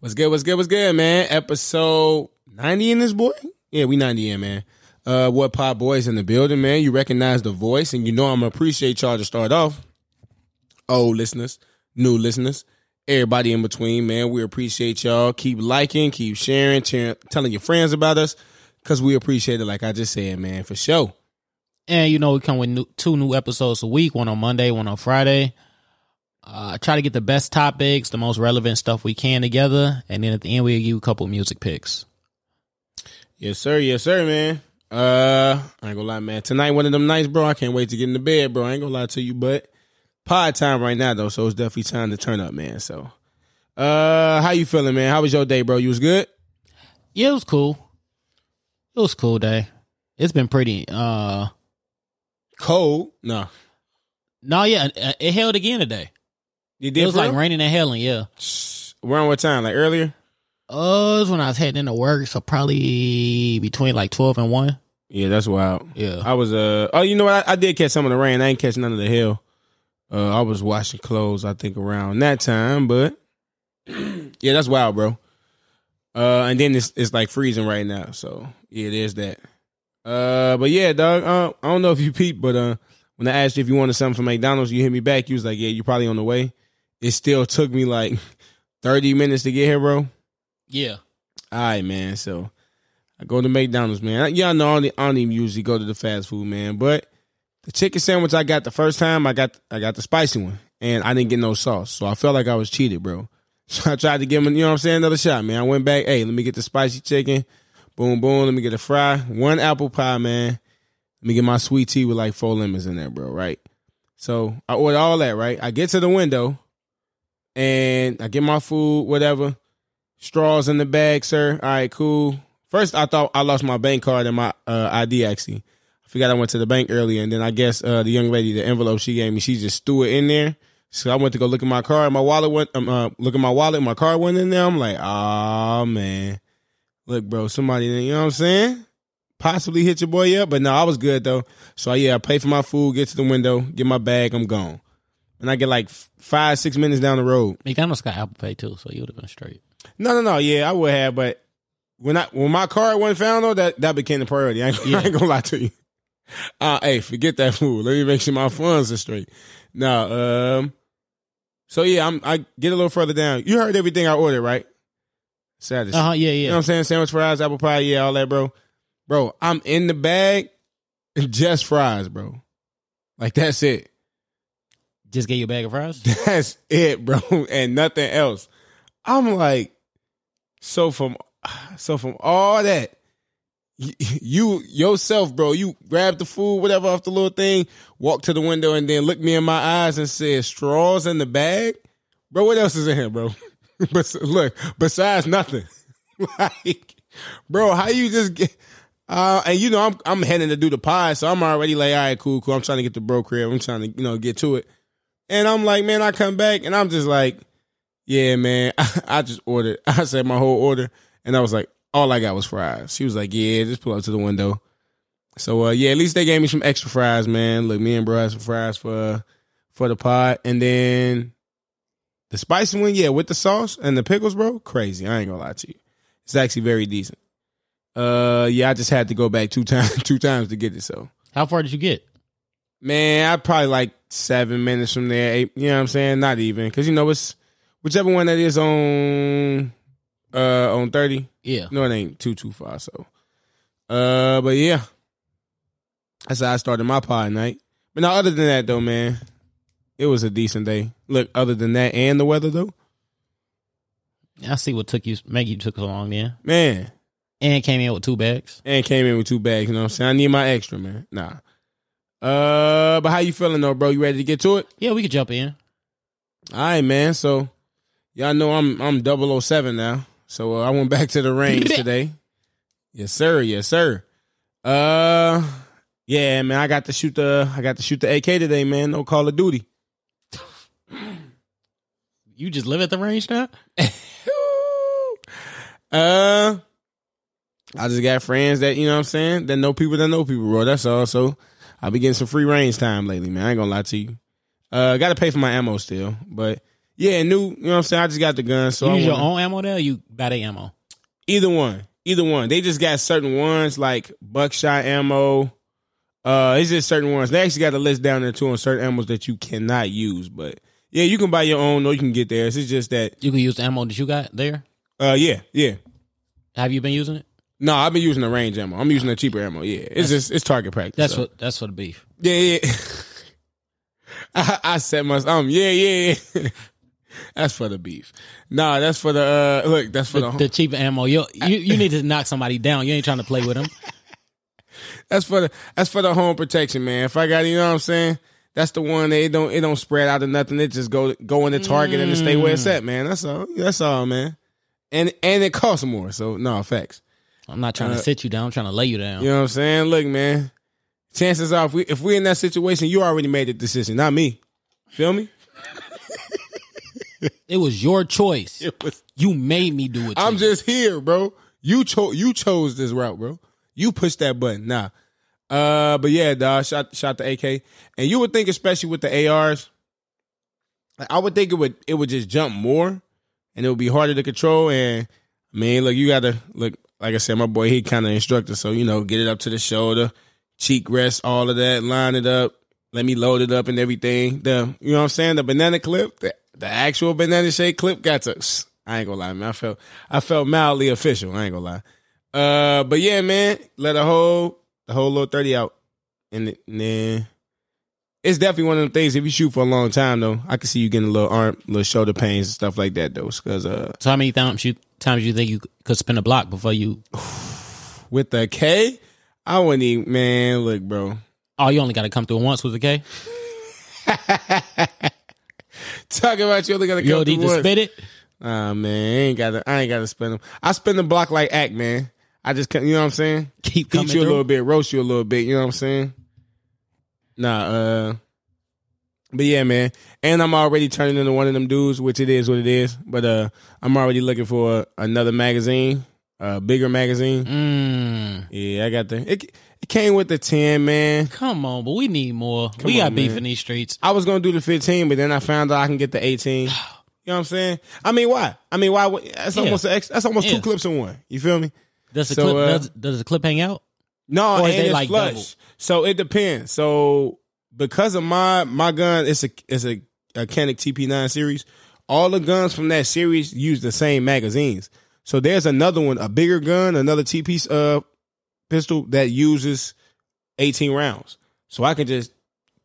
What's good? What's good? What's good, man? Episode 90 in this boy? Yeah, we 90 in, man. Uh, what Pop boys in the building, man? You recognize the voice, and you know I'm gonna appreciate y'all to start off. Old listeners, new listeners, everybody in between, man. We appreciate y'all. Keep liking, keep sharing, telling your friends about us, cause we appreciate it. Like I just said, man, for sure. And you know, we come with new, two new episodes a week, one on Monday, one on Friday. Uh, try to get the best topics, the most relevant stuff we can together, and then at the end we'll give you a couple music picks. Yes, sir. Yes, sir, man. Uh, I ain't gonna lie, man. Tonight, one of them nights, bro. I can't wait to get in the bed, bro. I ain't gonna lie to you, but pod time right now, though. So it's definitely time to turn up, man. So, uh, how you feeling, man? How was your day, bro? You was good? Yeah, it was cool. It was a cool day. It's been pretty. uh Cold? No. No, yeah, it it held again today. You did It was like real? raining and hailing. Yeah. Around what time? Like earlier? Uh, it was when I was heading into work, so probably between like twelve and one. Yeah, that's wild. Yeah. I was uh oh, you know what? I, I did catch some of the rain. I ain't catch none of the hail. Uh, I was washing clothes. I think around that time, but yeah, that's wild, bro. Uh, and then it's it's like freezing right now. So yeah, there's that. Uh, but yeah, dog. Uh, I don't know if you peeped, but uh, when I asked you if you wanted something from McDonald's, you hit me back. You was like, "Yeah, you probably on the way." It still took me like thirty minutes to get here, bro. Yeah. All right, man. So I go to McDonald's, man. Y'all know I don't, I don't even usually go to the fast food, man. But the chicken sandwich I got the first time, I got I got the spicy one, and I didn't get no sauce, so I felt like I was cheated, bro. So I tried to give him, you know what I'm saying, another shot, man. I went back, hey, let me get the spicy chicken, boom, boom. Let me get a fry, one apple pie, man. Let me get my sweet tea with like four lemons in there, bro. Right. So I order all that, right? I get to the window, and I get my food, whatever. Straws in the bag, sir. All right, cool. First, I thought I lost my bank card and my uh, ID. Actually, I forgot I went to the bank earlier, and then I guess uh, the young lady, the envelope she gave me, she just threw it in there. So I went to go look at my car. and My wallet went. Um, uh, look at my wallet. My car went in there. I'm like, oh man, look, bro, somebody, you know what I'm saying? Possibly hit your boy up, but no, I was good though. So yeah, I pay for my food, get to the window, get my bag, I'm gone. And I get like f- five, six minutes down the road. McDonald's got Apple Pay too, so you would have been straight. No, no, no. Yeah, I would have, but when I when my card wasn't found though, that that became the priority. I ain't, I ain't gonna lie to you. Uh, hey, forget that food. Let me make sure my funds are straight. Now, um, so yeah, I'm I get a little further down. You heard everything I ordered, right? Saddest. Uh huh. Yeah, You know what yeah. I'm saying? Sandwich fries, apple pie, yeah, all that, bro. Bro, I'm in the bag, and just fries, bro. Like that's it. Just get you a bag of fries. That's it, bro, and nothing else. I'm like, so from so from all that, you, you yourself, bro, you grab the food, whatever, off the little thing, walk to the window, and then look me in my eyes and said, "Straws in the bag, bro. What else is in here, bro? but look, besides nothing, like, bro, how you just get?" Uh, and you know, I'm I'm heading to do the pie, so I'm already like, all right, cool, cool. I'm trying to get the bro crib. I'm trying to, you know, get to it. And I'm like, man, I come back and I'm just like, yeah, man, I, just ordered. I said my whole order, and I was like, all I got was fries. She was like, yeah, just pull up to the window. So uh, yeah, at least they gave me some extra fries, man. Look, me and bro had some fries for for the pot, and then the spicy one, yeah, with the sauce and the pickles, bro, crazy. I ain't gonna lie to you, it's actually very decent. Uh, yeah, I just had to go back two times, two times to get it. So How far did you get? Man, I probably like seven minutes from there. Eight, you know what I'm saying? Not even because you know it's whichever one that is on uh on thirty. Yeah. No, it ain't too too far. So, uh, but yeah, that's how I started my pod night. But now, other than that though, man, it was a decent day. Look, other than that and the weather though, I see what took you, make you took so long then. man, And came in with two bags. and came in with two bags. You know what I'm saying? I need my extra, man. Nah. Uh, but how you feeling though, bro? You ready to get to it? Yeah, we could jump in. All right, man. So y'all know I'm I'm 007 now. So uh, I went back to the range today. Yes, sir. Yes, sir. Uh, yeah, man. I got to shoot the I got to shoot the AK today, man. No Call of Duty. You just live at the range now? uh, I just got friends that you know what I'm saying that know people that know people, bro. That's all. So I be getting some free range time lately, man. I ain't gonna lie to you. Uh, got to pay for my ammo still, but Yeah, new. You know what I'm saying? I just got the gun, so You I use your wanna- own ammo there. Or you buy the ammo. Either one. Either one. They just got certain ones like buckshot ammo. Uh it's just certain ones. They actually got a list down there too on certain ammos that you cannot use. But yeah, you can buy your own or you can get theirs. It's just that You can use the ammo that you got there. uh yeah, yeah. Have you been using it? No, I've been using the range ammo. I'm using the cheaper ammo. Yeah. It's just it's target practice. That's so. what. That's for the beef. Yeah, yeah. I, I set my um yeah, yeah, yeah. that's for the beef. Nah, that's for the uh look, that's for the, The cheaper ammo. You you you need to knock somebody down. You ain't trying to play with them. That's for the that's for the home protection, man. If I got you know what I'm saying, that's the one that it don't it don't spread out or nothing. It just go go in the target and it stay where it's at, man. That's all. That's all, man. And and it costs more. So no facts. I'm not trying Uh, to sit you down. I'm trying to lay you down. You know what I'm saying? Look, man. Chances are, if we if we in that situation, you already made the decision, not me. Feel me? It was your choice. It was- You made me do it. I'm you. just here, bro. You chose you chose this route, bro. You pushed that button. Nah. Uh but yeah, dog, shot shot the AK. And you would think, especially with the ARs, I would think it would it would just jump more and it would be harder to control. And man, look, you gotta look, like I said, my boy, he kind of instructor, so you know, get it up to the shoulder, cheek rest, all of that, line it up, let me load it up and everything. The you know what I'm saying? The banana clip, the, the actual banana shake clip got to I ain't gonna lie, man. I felt I felt mildly official. I ain't gonna lie. Uh, but yeah, man, let a whole the whole little thirty out, and nah, it's definitely one of them things. If you shoot for a long time, though, I can see you getting a little arm, little shoulder pains and stuff like that, though. Because uh, So how many times you times you think you could spin a block before you? with the K, I wouldn't even. Man, look, bro. Oh, you only got to come through once with the K. Talking about you only gotta You come don't need through to once. spit it. Ah man, I ain't gotta. I ain't gotta spin them. I spin the block like act, man. I just, you know what I'm saying. Keep coming Beat you a little bit, roast you a little bit. You know what I'm saying? Nah, uh, but yeah, man. And I'm already turning into one of them dudes, which it is what it is. But uh, I'm already looking for another magazine, a bigger magazine. Mm, Yeah, I got the. It, it came with the ten, man. come on, but we need more. Come we got on, beef man. in these streets. I was gonna do the 15, but then I found out I can get the 18. You know what I'm saying? I mean, why? I mean, why? That's Yeah. almost that's almost Yeah. two clips in one. You feel me? Does the So, clip uh, does, does the clip hang out? No, Or and is they it's like flush. double? So it depends. So because of my my gun, it's a it's a, a Canik TP9 series. All the guns from that series use the same magazines. So there's another one, a bigger gun, another TP uh pistol that uses 18 rounds. So I can just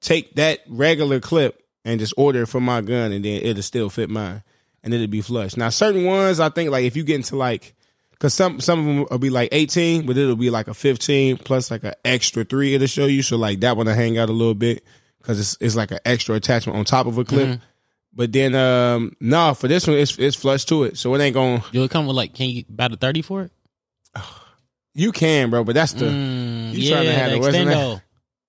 take that regular clip and just order it for my gun, and then it'll still fit mine, and it'll be flush. Now certain ones, I think like if you get into like Cause some some of them will be like eighteen, but it'll be like a fifteen plus like an extra three it'll show you. So like that one will hang out a little bit because it's it's like an extra attachment on top of a clip. But then um no, for this one it's it's flush to it, so it ain't going. Do it come with like? Can you buy the thirty for it? You can, bro, but that's the Mm, you yeah, trying to have the extendo.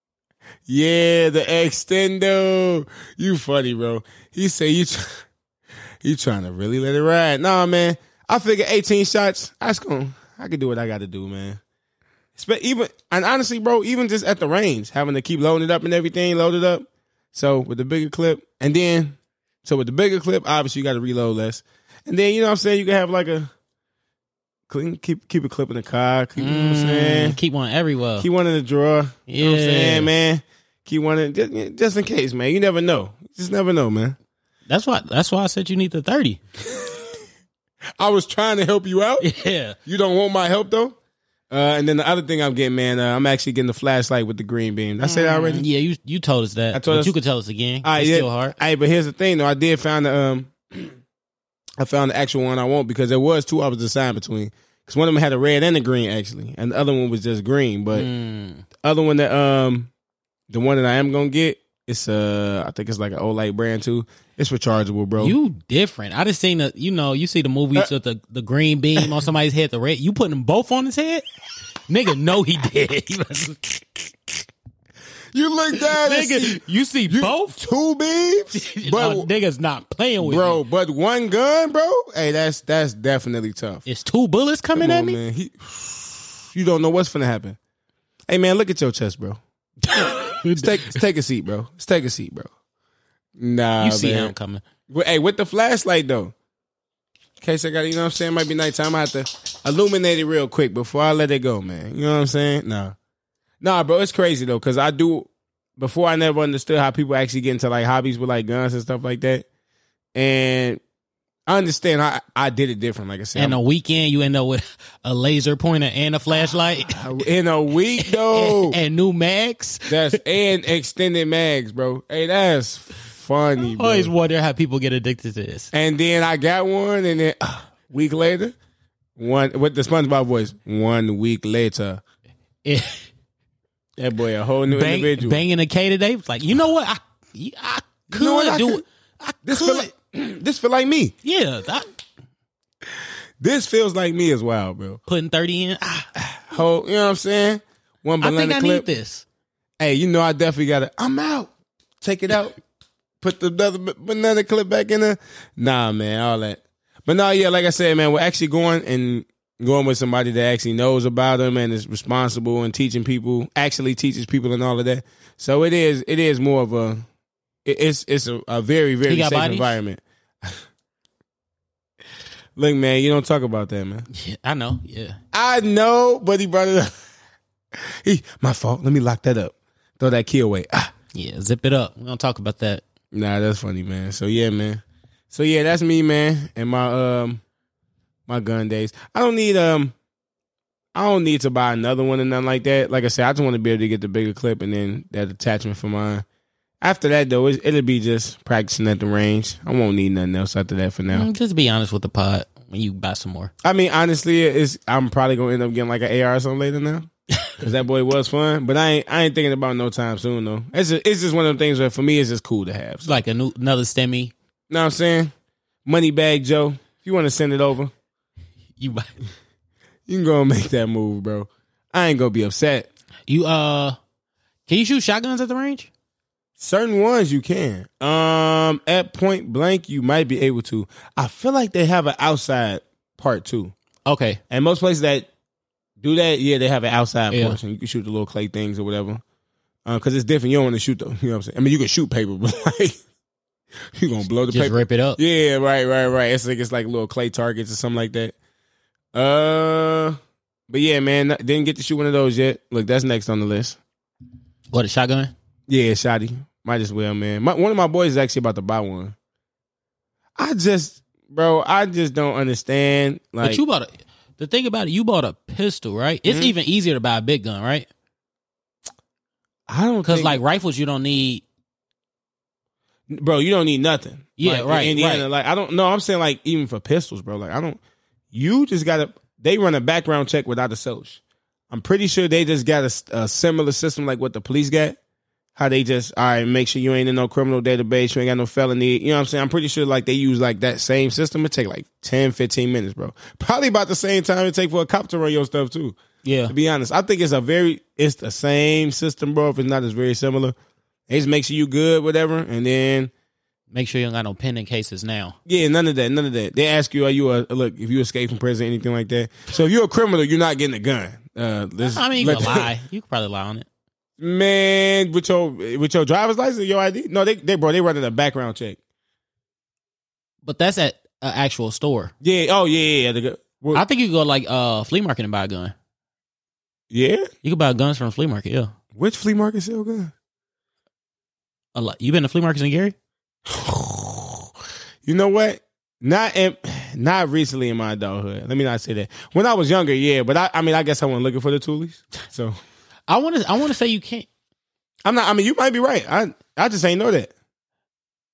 yeah the extendo. You funny, bro. He say you tr- you trying to really let it ride. Nah, man. I figure eighteen shots. That's going. I can do what I got to do, man. But even and honestly, bro, even just at the range, having to keep loading it up and everything, loaded up. So with the bigger clip, and then so with the bigger clip, obviously you got to reload less. And then you know what I'm saying, you can have like a clean keep keep a clip in the car. Keep, you know what I'm saying, Mm, keep one everywhere. keep one in the drawer. You know what I'm Yeah. saying, man. Keep one in just, just in case, man. You never know. You just never know, man. That's why. That's why I said you need the thirty. I was trying to help you out. Yeah. You don't want my help though. Uh, and then the other thing I'm getting, man, uh, I'm actually getting the flashlight with the green beam. I said that already. Yeah, you you told us that. I told but us- you could tell us again. All right, it's yeah. still hard. Hey, but here's the thing though. I did find the um, I found the actual one I want because there was two I was deciding between. Because one of them had a red and a green actually, and the other one was just green. But Mm. the other one that um, the one that I am gonna get, it's uh, I think it's like an old light brand too. It's rechargeable, bro. You different. I just seen the you know you see the movies with the the green beam on somebody's head. The red. You putting them both on his head. Nigga, no, he did. You look down and see nigga, you see both. two beams, but Uh, niggas not playing with bro, you. but one gun, bro. Hey, that's that's definitely tough. It's two bullets coming Come at on, me. man. He, you don't know what's gonna happen. Hey, man, look at your chest, bro. Let's take, let's take a seat, bro. Let's take a seat, bro. Nah, You see man. how I'm coming. Hey, with the flashlight though. In case I got, you know what I'm saying, might be nighttime. I have to illuminate it real quick before I let it go, man. You know what I'm saying? Nah, nah, bro, it's crazy though, cause I do. Before I never understood how people actually get into like hobbies with like guns and stuff like that, and I understand how I did it different. Like I said, In a weekend, you end up with a laser pointer and a flashlight in a week though, and, and new mags. that's and extended mags, bro. Hey, that's funny, I always wonder how people get addicted to this. And then I got one, and then uh, week later, one with the SpongeBob voice. One week later, It, that boy a whole new bang, individual. banging a K today. It's like, you know what? I, I could know what? I do could- it. I this could. feel like this feel like me. yeah, that, This feels like me as well, bro. putting 30 in. Ah, Whole, you know what I'm saying? One I think I clip. need this. Hey, you know I definitely got to. I'm out. Take it out. Put the other banana clip back in there. Nah, man, all that. But no, yeah, like I said, man, we're actually going and going with somebody that actually knows about them and is responsible and teaching people, actually teaches people and all of that. So it is, it is more of a, it- it's it's a, a very very safe bodies? environment. Look, man, you don't talk about that, man. Yeah, I know. Yeah. I know, but he brought it up. He, my fault. Let me lock that up. Throw that key away. Ah. Yeah. Zip it up. We don't talk about that. Nah, that's funny, man. So yeah, man. So yeah, that's me, man, and my um my gun days. I don't need um I don't need to buy another one and nothing like that. Like I said, I just want to be able to get the bigger clip and then that attachment for mine. After that though, it, it'll be just practicing at the range. I won't need nothing else after that for now. Mm, Just be honest with the pod when you buy some more. I mean, honestly, it's I'm probably gonna end up getting like an AR or something later now. Cause that boy was fun, but I ain't I ain't thinking about no time soon though. It's just, it's just one of the things where for me it's just cool to have. It's like a new another STEMI. Know what I'm saying? Money bag Joe. If you want to send it over, You buy. you can go and make that move, bro. I ain't gonna be upset. You uh, can you shoot shotguns at the range? Certain ones you can. Um, at point blank, you might be able to. I feel like they have an outside part too, Okay. and most places that do that, yeah, they have an outside Yeah. portion. You can shoot the little clay things or whatever. Because it's different. You don't want to shoot the. You know what I'm saying? I mean, you can shoot paper, but like you gonna blow the Just paper. rip it up. Yeah, right, right, right. It's like it's like little clay targets or something like that. Uh, but yeah, man, didn't get to shoot one of those yet. Look, that's next on the list. What a shotgun? Yeah, Shotty, might as well, man. My, one of my boys is actually about to buy one. I just, bro, I just don't understand. Like, but you bought a. The thing about it, you bought a pistol, right? It's Mhm. even easier to buy a big gun, right? I don't Because think, like rifles, you don't need. bro, you don't need nothing. Yeah, Like, in right, Indiana, right. like I don't know. I'm saying like even for pistols, bro. Like I don't. You just gotta. They run a background check without the search. I'm pretty sure they just got a similar system like what the police got. How they just all right, make sure you ain't in no criminal database, you ain't got no felony. You know what I'm saying? I'm pretty sure like they use like that same system. It take like 10, 15 minutes, bro. Probably about the same time it take for a cop to run your stuff too. Yeah. To be honest, I think it's a very it's the same system, bro. If it's not, it's very similar. They just make sure you good, whatever, and then Make sure you don't got no pending cases now. yeah, none of that, none of that. They ask you, are you a look? If you escape from prison, anything like that. So if you're a criminal, you're not getting a gun. Uh, I mean, you let- can lie. You could probably lie on it. Man. With your with your driver's license, your ID. No, they they bro, they running a background check. But that's at an actual store. Yeah. Oh yeah, yeah. yeah. Well, I think you could go like uh flea market and buy a gun. yeah. You could buy guns from a flea market. Yeah. Which flea market sell gun? A lot. You been to flea markets in Gary? You know what? Not in, not recently in my adulthood. Let me not say that. When I was younger, yeah, but I, I mean, I guess I wasn't looking for the toolies. So I want to. I want to say you can't I'm not. I mean, you might be right. I I just ain't know that.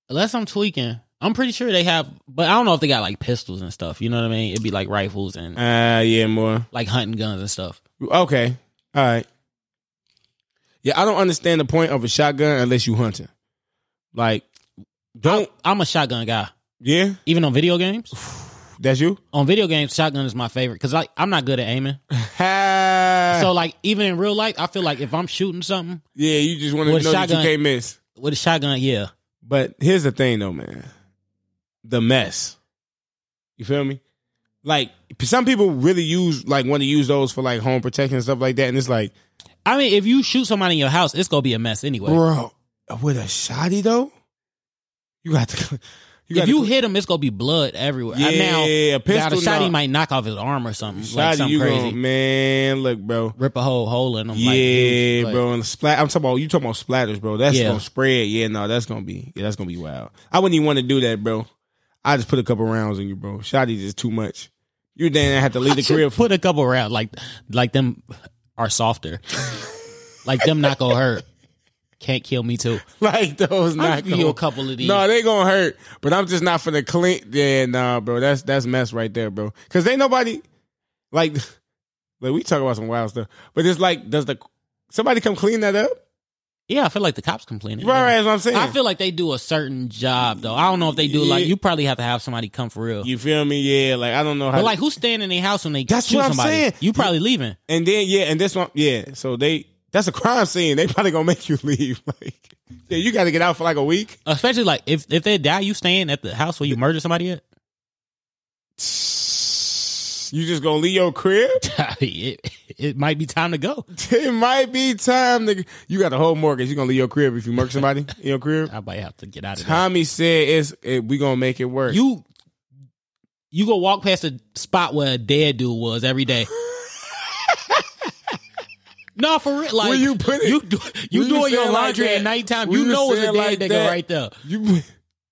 unless I'm tweaking. I'm pretty sure they have, but I don't know if they got like pistols and stuff. You know what I mean? It'd be like rifles and Uh yeah, more. like hunting guns and stuff. Okay. All right. Yeah, I don't understand the point of a shotgun unless you hunting. Like, don't. I'm a shotgun guy, Yeah, even on video games. that's you. On video games, shotgun is my favorite because like I'm not good at aiming. So like even in real life, I feel like if I'm shooting something yeah, you just want to know a that you shotgun- can't miss. with a shotgun, yeah, But here's the thing, though, man. The mess. You feel me? Like some people really use like want to use those for like home protection and stuff like that, and it's like, I mean, if you shoot somebody in your house, it's gonna be a mess anyway. bro, with a shotty though, you got to You if you cl- hit him, it's gonna be blood everywhere. Yeah, now, a now pistol, the shot he might knock off his arm or something, like something you crazy. gonna, man, look, bro. Rip a whole hole in him. Yeah, like, dude, like- bro. And the splat. I'm talking about you talking about splatters, bro. That's Yeah. gonna spread. Yeah, no, that's gonna be. Yeah, that's gonna be wild. I wouldn't even want to do that, bro. I just put a couple rounds in you, bro. Shotty is too much. You then have to leave the crib. Put a couple rounds, like like them are softer. like them not gonna hurt. Can't kill me too. like those I not give you a couple of these. No, they gonna hurt, but I'm just not for the clean. Yeah, nah, bro. That's that's mess right there, bro. Because ain't nobody like like we talk about some wild stuff, but it's like does the somebody come clean that up? yeah, I feel like the cops complaining. Right, right. That's what I'm saying. I feel like they do a certain job though. I don't know if they do like you probably have to have somebody come for real. you feel me? Yeah, like I don't know how. but like who's staying in their house when they That's shoot what I'm somebody? saying. You probably leaving. and then yeah, and this one, yeah. So they that's a crime scene. They probably gonna make you leave. Like, yeah, you got to get out for like a week. Especially like if if they die, you staying at the house where you murdered somebody at? You just gonna leave your crib? it, it might be time to go. it might be time to. You got a whole mortgage. You gonna leave your crib if you murder somebody in your crib? I might have to get out of there. Tommy said it's it, we gonna make it work. You you go walk past the spot where a dead dude was every day. No, for real. Like Where you put it? You do, you you doing your it like laundry at nighttime. You you know it's a dead like nigga that, right there. you,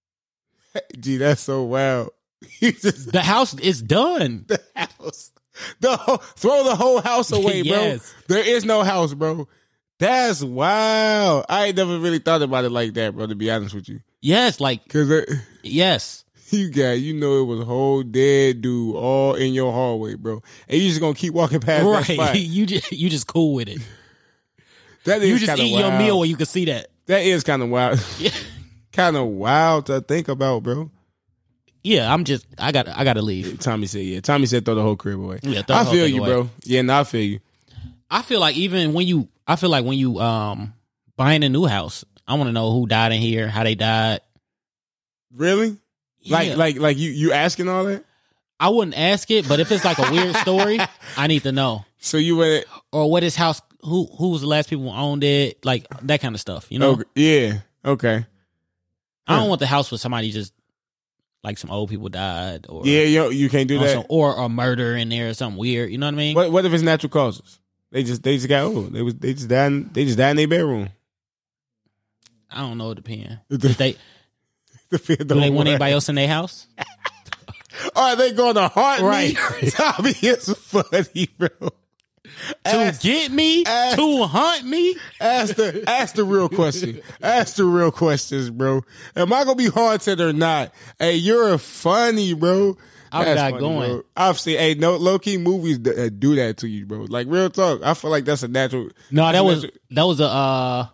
gee, that's so wild. Just The house is done. the house, the whole, throw the whole house away, bro. Yes. There is no house, bro. That's wild. I ain't never really thought about it like that, bro. To be honest with you, Yes, like because yes. you got you know it was a whole dead dude all in your hallway, bro, and you just gonna keep walking past that spot. Right. you just you just cool with it. That is You just eat your wild. meal where you can see that. That is kind of wild. Yeah. kind of wild to think about, bro. Yeah, I'm just I got I gotta leave. Tommy said, "Yeah." Tommy said, "Throw the whole crib away." Yeah, throw the I feel you, away. bro. Yeah, no, I feel you. I feel like even when you I feel like when you um buying a new house, I want to know who died in here, how they died. Really? Like, Yeah. like, like you you asking all that? I wouldn't ask it, but if it's like a weird story, I need to know. So you went? Or what is house? Who who was the last people who owned it? Like that kind of stuff. You know, Okay, yeah. Okay. I don't want the house where somebody just like some old people died, or Yeah, yo, you can't do that. some, or a murder in there or something weird. You know what I mean? What What if it's natural causes? They just they just got old. They was they just died. In, they just died in their bedroom. I don't know. It depends. If they do they want anybody else in their house? Are they going to haunt Right. me? Tommy is funny, bro. To Ask, get me? ask- to hunt me? ask the ask the real question. Ask the real questions, bro. Am I gonna be haunted or not? Hey, you're funny, bro. I'm That's not funny, going. bro. I've hey no low key movies do that to you, bro. Like real talk. I feel like that's a natural. No, that was natural- that was a uh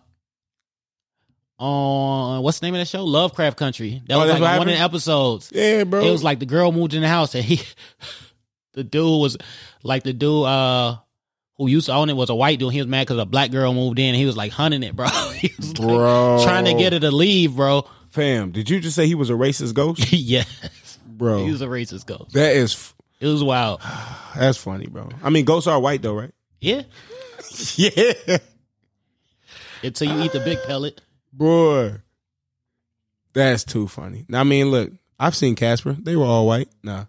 on what's the name of that show? Lovecraft Country. That Oh, was like one of the episodes. yeah, bro. It was like the girl moved in the house and he the dude was like the dude uh who used to own it was a white dude. He was mad because a black girl moved in. He was like hunting it, bro. he was like, bro. trying to get her to leave, bro. Fam, did you just say he was a racist ghost, yes, bro? he was a racist ghost. that is f- It was wild. that's funny, bro. I mean, ghosts are white though, right? Yeah, Yeah, until you eat the big pellet. Boy. That's too funny. I mean, look, I've seen Casper. They were all white. Nah.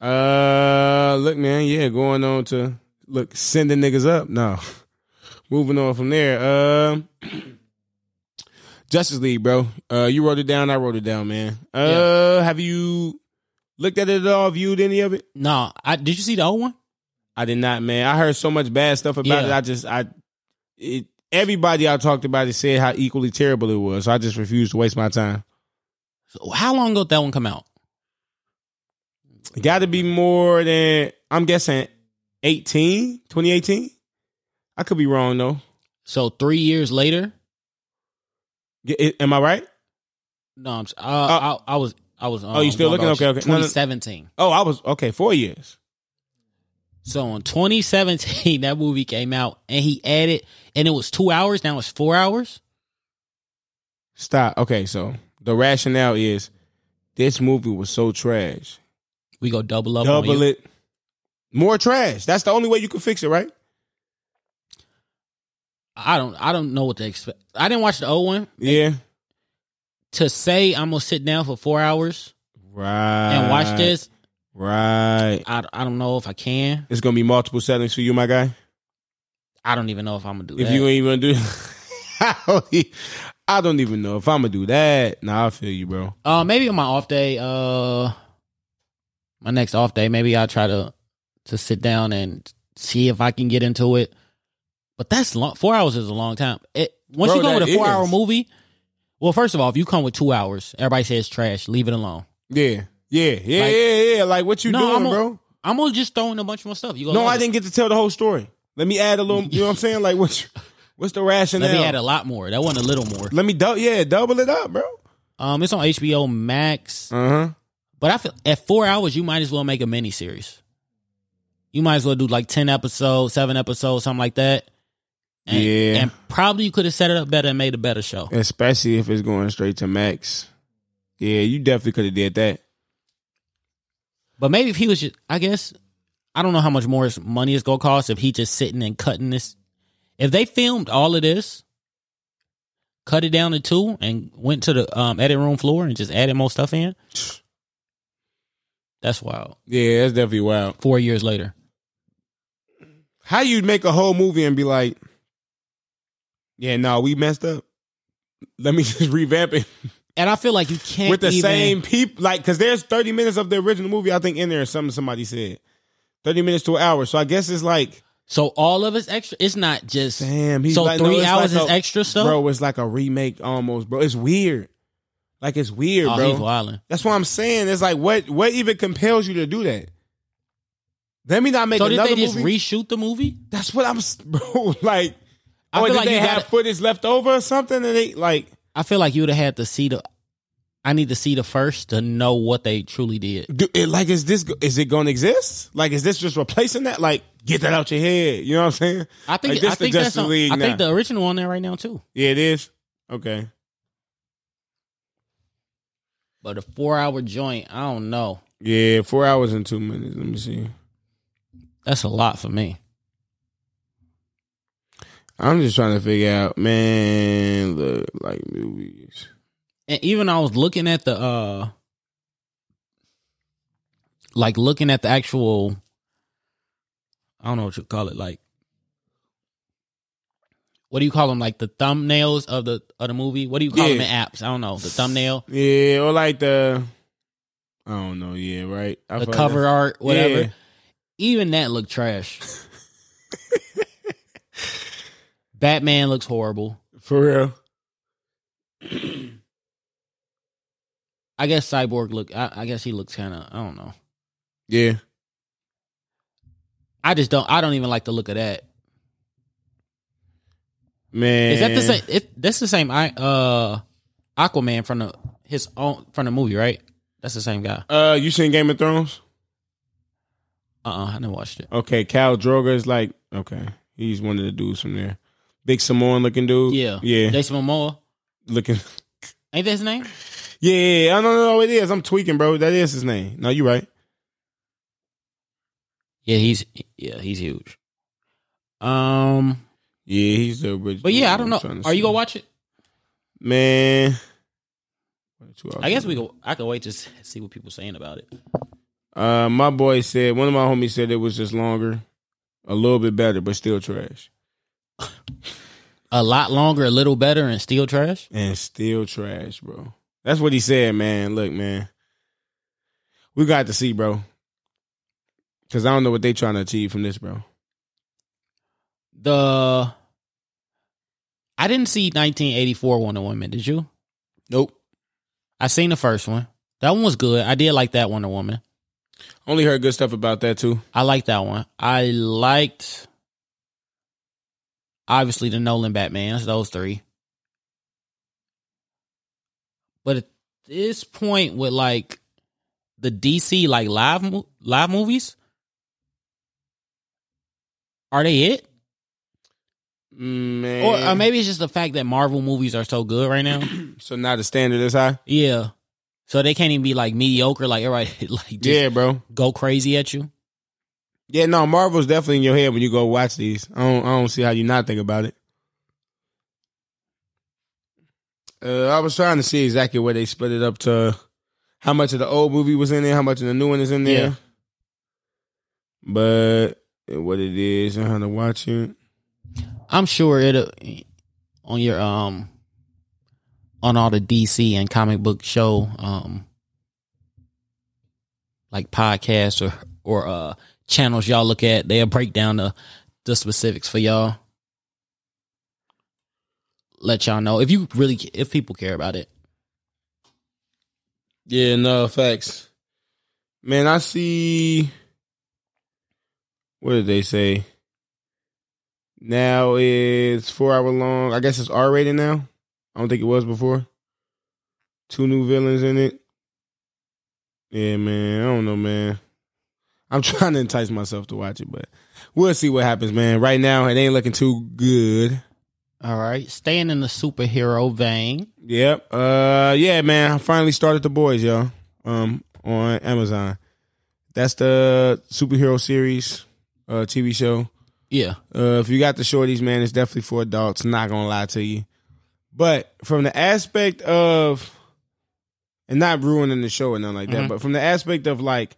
Uh, look, man. Yeah, going on to look sending niggas up. No, moving on from there. Um, Justice League, bro. Uh, you wrote it down. I wrote it down, man. Uh, have you looked at it at all? Viewed any of it? No, I did you see the old one? I did not, man. I heard so much bad stuff about Yeah. it. I just, I, it, everybody I talked about it said how equally terrible it was. So I just refused to waste my time. So how long ago did that one come out? It got to be more than, I'm guessing 18, 2018. I could be wrong though. So three years later. It- am I right? No, I'm. s- Uh, I, I was. I was. Um, Oh, you still looking? Okay, okay. No, no. 2017. Oh, I was, okay, four years. So in 2017, that movie came out, and he added, and it was two hours. Now it's four hours. Stop. Okay, so the rationale is this movie was so trash. We go double up. on Double it. More trash. That's the only way you can fix it, right? I don't. I don't know what to expect. I didn't watch the old one. Yeah. to say I'm gonna sit down for four hours Right. and watch this, Right. I, I don't know if I can. It's gonna be multiple settings for you, my guy. I don't even know if I'm gonna do that. If that. you ain't even do, I don't I don't even know if I'm gonna do that. Nah, I feel you, bro. uh, maybe on my off day, uh, my next off day, maybe I'll try to to sit down and see if I can get into it. But that's long. Four hours is a long time. It, once Bro, you go with a four hour movie, well, first of all, if you come with two hours, everybody says trash. Leave it alone. Yeah, yeah, yeah, Like- yeah, yeah. Like what you No, doing, I'm bro? I'm gonna just throw in a bunch more stuff. You No, gonna love I it. didn't get to tell the whole story. Let me add a little. You know what I'm saying? Like what's what's the rationale? Let me add a lot more. That wasn't a little more. Let me dou- yeah, double it up, bro. Um, it's on HBO Max, Uh huh. but I feel at four hours you might as well make a mini series. You might as well do like ten episodes, seven episodes, something like that. And, Yeah. and probably you could have set it up better and made a better show. Especially if it's going straight to Max. Yeah, you definitely could have did that. But maybe if he was just, I guess, I don't know how much more his money is gonna cost if he just sitting and cutting this. If they filmed all of this, cut it down to two, and went to the um, edit room floor and just added more stuff in, that's wild. Yeah, that's definitely wild. Four years later, How you'd make a whole movie and be like, yeah, no, we messed up. Let me just revamp it and I feel like you can't with the even- same people. Like, because there's 30 minutes of the original movie, I think, in there. Something somebody said. 30 minutes to an hour. So I guess it's like, So all of it's extra. It's not just. damn. He's so like, no, three it's hours like is a- extra stuff. Bro, it's like a remake almost, bro. It's weird. Like, it's weird, oh, bro. That's what I'm saying. It's like, what what even compels you to do that? Let me not make So did another they just movie. reshoot the movie? That's what I'm, bro. Like, I or did like they have gotta- footage left over or something? And they like, I feel like you would have had to see the. I need to see the first to know what they truly did. do, it, like, is this is it going to exist? Like, is this just replacing that? Like, get that out your head. You know what I'm saying? I think Like, this I the think that's on, I think the original on there right now too. Yeah, it is. Okay. But a four hour joint, I don't know. Yeah, four hours and two minutes. Let me see. That's a lot for me. I'm just trying to figure out, man. Look, like movies. And even I was looking at the uh like looking at the actual I don't know what you call it, like what do you call them? Like the thumbnails of the of the movie? What do you call them in apps? I don't know. The thumbnail, Yeah, or like the. I don't know. Yeah, right. I the cover art, whatever. Yeah. Even that looked trash. Batman looks horrible. For real. I guess Cyborg look. I, I guess he looks kind of. I don't know. Yeah. I just don't. I don't even like the look of that. Man. Is that the same? It, that's the same. I uh, Aquaman from the his own from the movie, right? That's the same guy. Uh, you seen Game of Thrones? Uh, uh I never watched it. Okay, Khal Drogo is like okay. He's one of the dudes from there. Big Samoan looking dude. Yeah, Yeah. Jason Momoa. Looking. Ain't that his name? Yeah, yeah, yeah. I don't know. It is. I'm tweaking, bro. That is his name. No, you're right. Yeah, he's yeah, he's huge. Um, Yeah, he's the original. but yeah, I don't know. Are you gonna watch it? Man. I guess we go. I can wait to see what people saying about it. Uh, my boy said one of my homies said it was just longer, a little bit better, but still trash, A lot longer, a little better, and still trash. and still trash, bro. That's what he said, man. Look, man, we got to see, bro, because I don't know what they trying to achieve from this, bro. The I didn't see 1984 Wonder Woman. Did you? Nope. I seen the first one. That one was good. I did like that Wonder Woman. Only heard good stuff about that too. I like that one. I liked obviously the Nolan Batman. Batmans, those three. But at this point with like the DC like live mo- live movies, are they it? Man, Or, or maybe it's just the fact that Marvel movies are so good right now. so now the standard is high. yeah. So they can't even be like mediocre, like everybody like Yeah, bro. go crazy at you. Yeah, no, Marvel's definitely in your head when you go watch these. I don't, I don't see how you not think about it. Uh, I was trying to see exactly where they split it up to, how much of the old movie was in there, how much of the new one is in there. Yeah. But what it is and how to watch it. I'm sure it on your um on all the DC and comic book show um like podcasts or or uh channels y'all look at, they'll break down the the specifics for y'all. Let y'all know if you really if people care about it. Yeah, no facts. Man, I see. What did they say? Now it's four hour long. I guess it's R rated now. I don't think it was before. Two new villains in it. Yeah, man. I don't know, man. I'm trying to entice myself to watch it, but we'll see what happens, man. Right now, it ain't looking too good. All right, staying in the superhero vein. Yep. Uh yeah, man. I finally started the boys, y'all. Um on Amazon. That's the superhero series, uh TV show. Yeah, Uh if you got the shorties, man, it's definitely for adults, not gonna lie to you. But from the aspect of and not ruining the show or nothing like that, Mhm. but from the aspect of like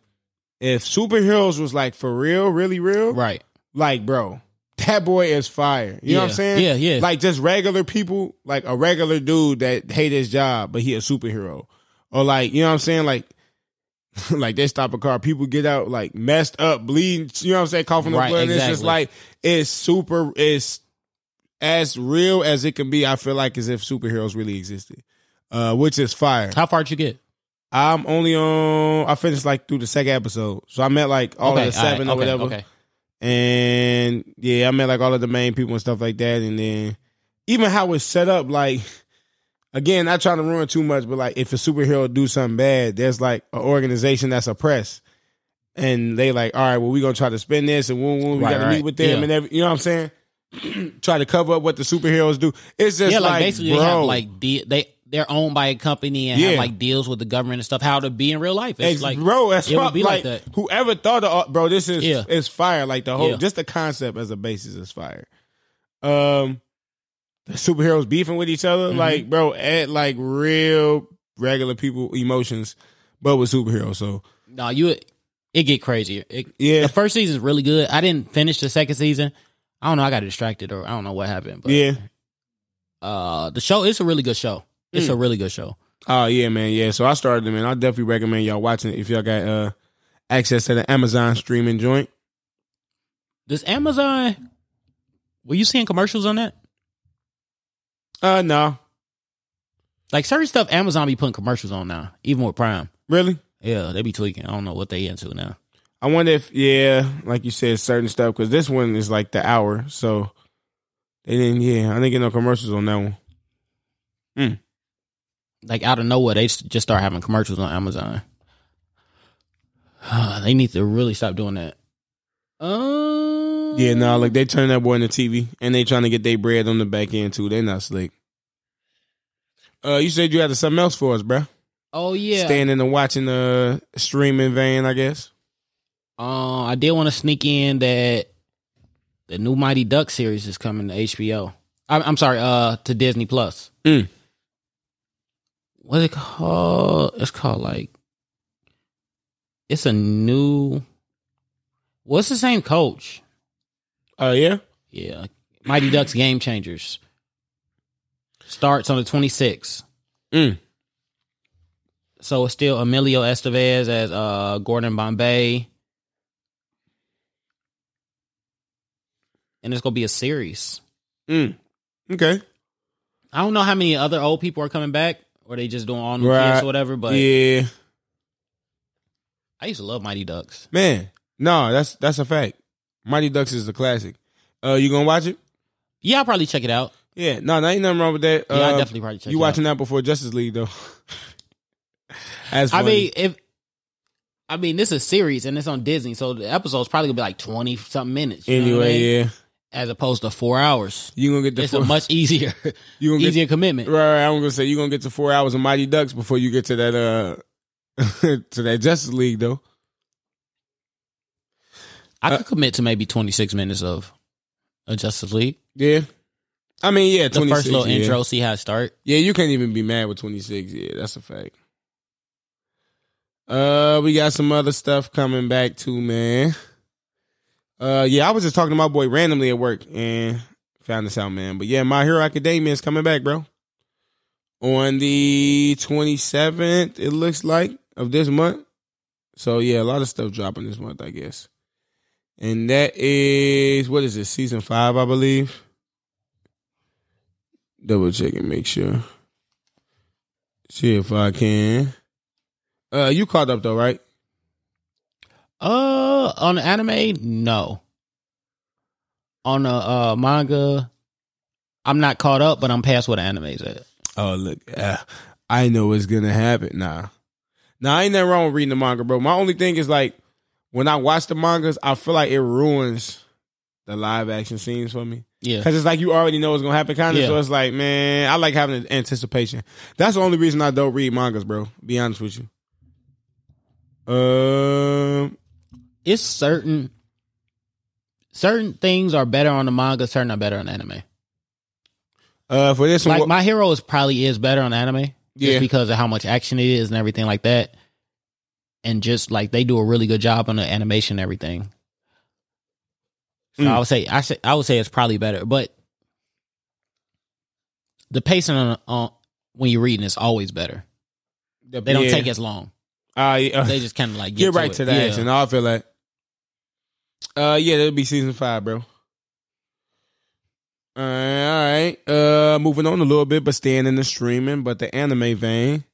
if superheroes was like for real, really real, right. like bro, that boy is fire. You know what I'm saying? Yeah, yeah. Like just regular people, like a regular dude that hate his job, but he a superhero. Or like, you know what I'm saying? Like like they stop a car, people get out like messed up, bleeding, you know what I'm saying, coughing up Right, blood. It's just like it's super it's as real as it can be, I feel like as if superheroes really existed. Uh, which is fire. How far did you get? I'm only on I finished like through the second episode. So I met like all okay, of the seven all or right, whatever. Okay, okay. And yeah, I met like all of the main people and stuff like that. And then even how it's set up, like again, not trying to ruin too much, but like if a superhero do something bad, there's like an organization that's oppressed. And they like, all right, well, we gonna try to spin this and woo, woo, we Right, gotta right. meet with them Yeah. and every, you know what I'm saying? try to cover up what the superheroes do. It's just yeah, like, like, basically bro, they have like de- they they're owned by a company and Yeah. have like deals with the government and stuff. How to be in real life? It's like bro, that's it would be like, like that. Whoever thought of bro, this is Yeah. is fire. Like the whole Yeah. just the concept as a basis is fire. Um the superheroes beefing with each other, Mhm. like bro, at like real regular people emotions, but with superheroes. So no, you it get crazier. It, yeah, The first season is really good. I didn't finish the second season. I don't know. I got distracted or I don't know what happened. But yeah. uh, the show it's a really good show. It's Mm. a really good show. Oh yeah, man. Yeah. So I started them and I definitely recommend y'all watching it if y'all got uh access to the Amazon streaming joint. This Amazon, were you seeing commercials on that? Uh no. Like certain stuff, Amazon be putting commercials on now, even with Prime. Really? Yeah, they be tweaking. I don't know what they into now. I wonder if yeah, like you said, certain stuff because this one is like the hour, so they didn't. Yeah, I didn't get no commercials on that one. Like out of nowhere, they just start having commercials on Amazon. they need to really stop doing that. Um, Yeah, no, like they turn that boy into TV and they trying to get their bread on the back end too. They not slick. Uh, you said you had something else for us, bruh. Oh yeah. Staying in the watching the streaming vein, I guess. Uh, I did want to sneak in that the new Mighty Duck series is coming to HBO. I'm, I'm sorry, uh, to Disney Plus. Mm. What's it called? It's called like it's a new. What's the same coach? Uh, yeah. Yeah, Mighty Ducks Game Changers starts on the 26th. Mm. So it's still Emilio Estevez as uh Gordon Bombay. And it's gonna be a series. Mm. Okay. I don't know how many other old people are coming back, or they just doing all new Right. kids or whatever. But yeah, I used to love Mighty Ducks. man. No, that's that's a fact. Mighty Ducks is a classic. Uh, you gonna watch it? Yeah, I'll probably check it out. Yeah. No, there ain't nothing wrong with that. Yeah, uh, I definitely probably check. You watching Out. that before Justice League though? That's I mean, if I mean this is a series and it's on Disney, so the episode's probably gonna be like twenty something minutes. what I anyway, mean? yeah. As opposed to four hours. You gonna get the It's four, a much easier, you gonna get easier commitment. right, right. I'm gonna say you are gonna get to four hours of Mighty Ducks before you get to that uh to that Justice League though. I Uh, could commit to maybe twenty six minutes of a Justice League. Yeah, I mean, yeah, the first little yeah. intro, see how it start. Yeah, you can't even be mad with 26. Yeah, that's a fact. Uh, we got some other stuff coming back too, man. Uh, yeah, I was just talking to my boy randomly at work and found this out, man. But yeah, My Hero Academia is coming back, bro. On the 27th, it looks like, of this month. So yeah, a lot of stuff dropping this month, I guess. And that is what is it, season five, I believe. Double check and make sure. See if I can. Uh, you caught up though, right? Uh, on the anime, no. On the uh, manga, I'm not caught up, but I'm past what the anime's at. Oh look, uh, I know what's gonna happen. Nah, nah, ain't nothing wrong with reading the manga, bro. My only thing is like when I watch the mangas, I feel like it ruins the live action scenes for me. Yeah. Cause it's like you already know what's gonna happen, kind of. Yeah. So it's like, man, I like having an anticipation. That's the only reason I don't read mangas, bro. Be honest with you. Um, It's certain certain things are better on the manga, certain are better on anime. uh, for this one, Like My Hero is probably is better on anime. Yeah. Just because of how much action it is and everything like that. And just like they do a really good job on the animation and everything. So Mm. I would say I say I would say it's probably better, but the pacing on, on when you're reading is always better. They don't yeah. take as long. Uh, yeah. They just kind of like Get, get, right it. to the Yeah. action. I feel like. Uh, yeah, that'll be season five, bro. All right, all right. Uh, moving on a little bit, but staying in the streaming, but the anime vein.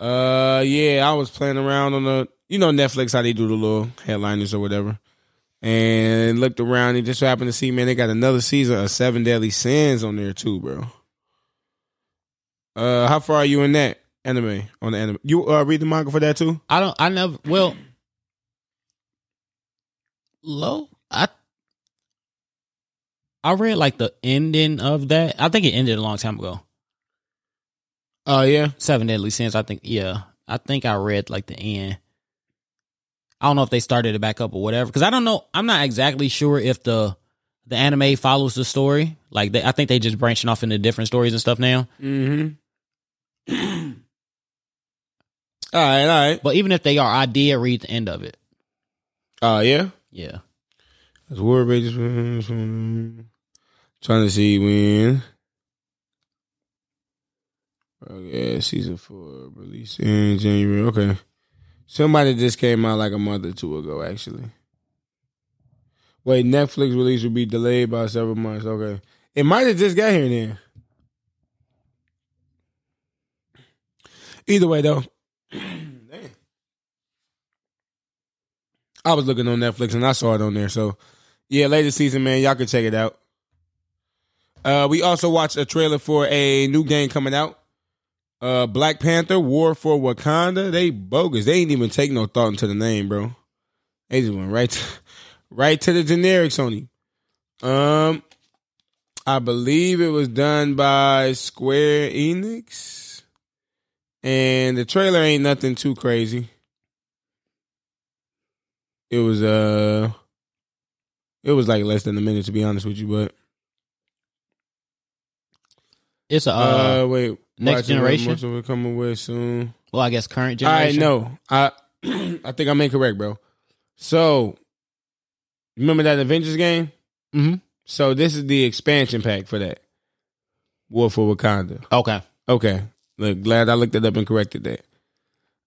Uh, yeah, I was playing around on the, you know, Netflix how they do the little headliners or whatever, and looked around and just happened to see, man, they got another season of Seven Deadly Sins on there too, bro. Uh, how far are you in that anime on the anime? You uh read the manga for that too? I don't. I never. Well, low. I I read like the ending of that. I think it ended a long time ago. Oh yeah. Seven Deadly Sins. I think. Yeah, I think I read like the end. I don't know if they started it back up or whatever because I don't know. I'm not exactly sure if the the anime follows the story. Like they, I think they just branching off into different stories and stuff now. Mm-hmm. all right, all right. But even if they are, I did read the end of it. Oh yeah. Yeah. That's War Rages. Trying to see when. Oh yeah, season four release in January. Okay. Somebody just came out like a month or two ago, actually. Wait, Netflix release will be delayed by several months. Okay. It might have just got here then. Either way though. Damn. I was looking on Netflix and I saw it on there. So yeah, latest season, man, y'all can check it out. Uh, we also watched a trailer for a new game coming out. Uh, Black Panther: War for Wakanda. They bogus. They ain't even take no thought into the name, bro. They just went right, to, right to the generics on you. Um, I believe it was done by Square Enix, and the trailer ain't nothing too crazy. It was uh, it was like less than a minute to be honest with you, but It's a uh, uh, wait, next generation? Most of it coming way soon. well, I guess current generation. I know. I I think I'm incorrect, bro. So remember that Avengers game? Mhm. So this is the expansion pack for that. War for Wakanda. Okay. Okay. Look, glad I looked it up and corrected that.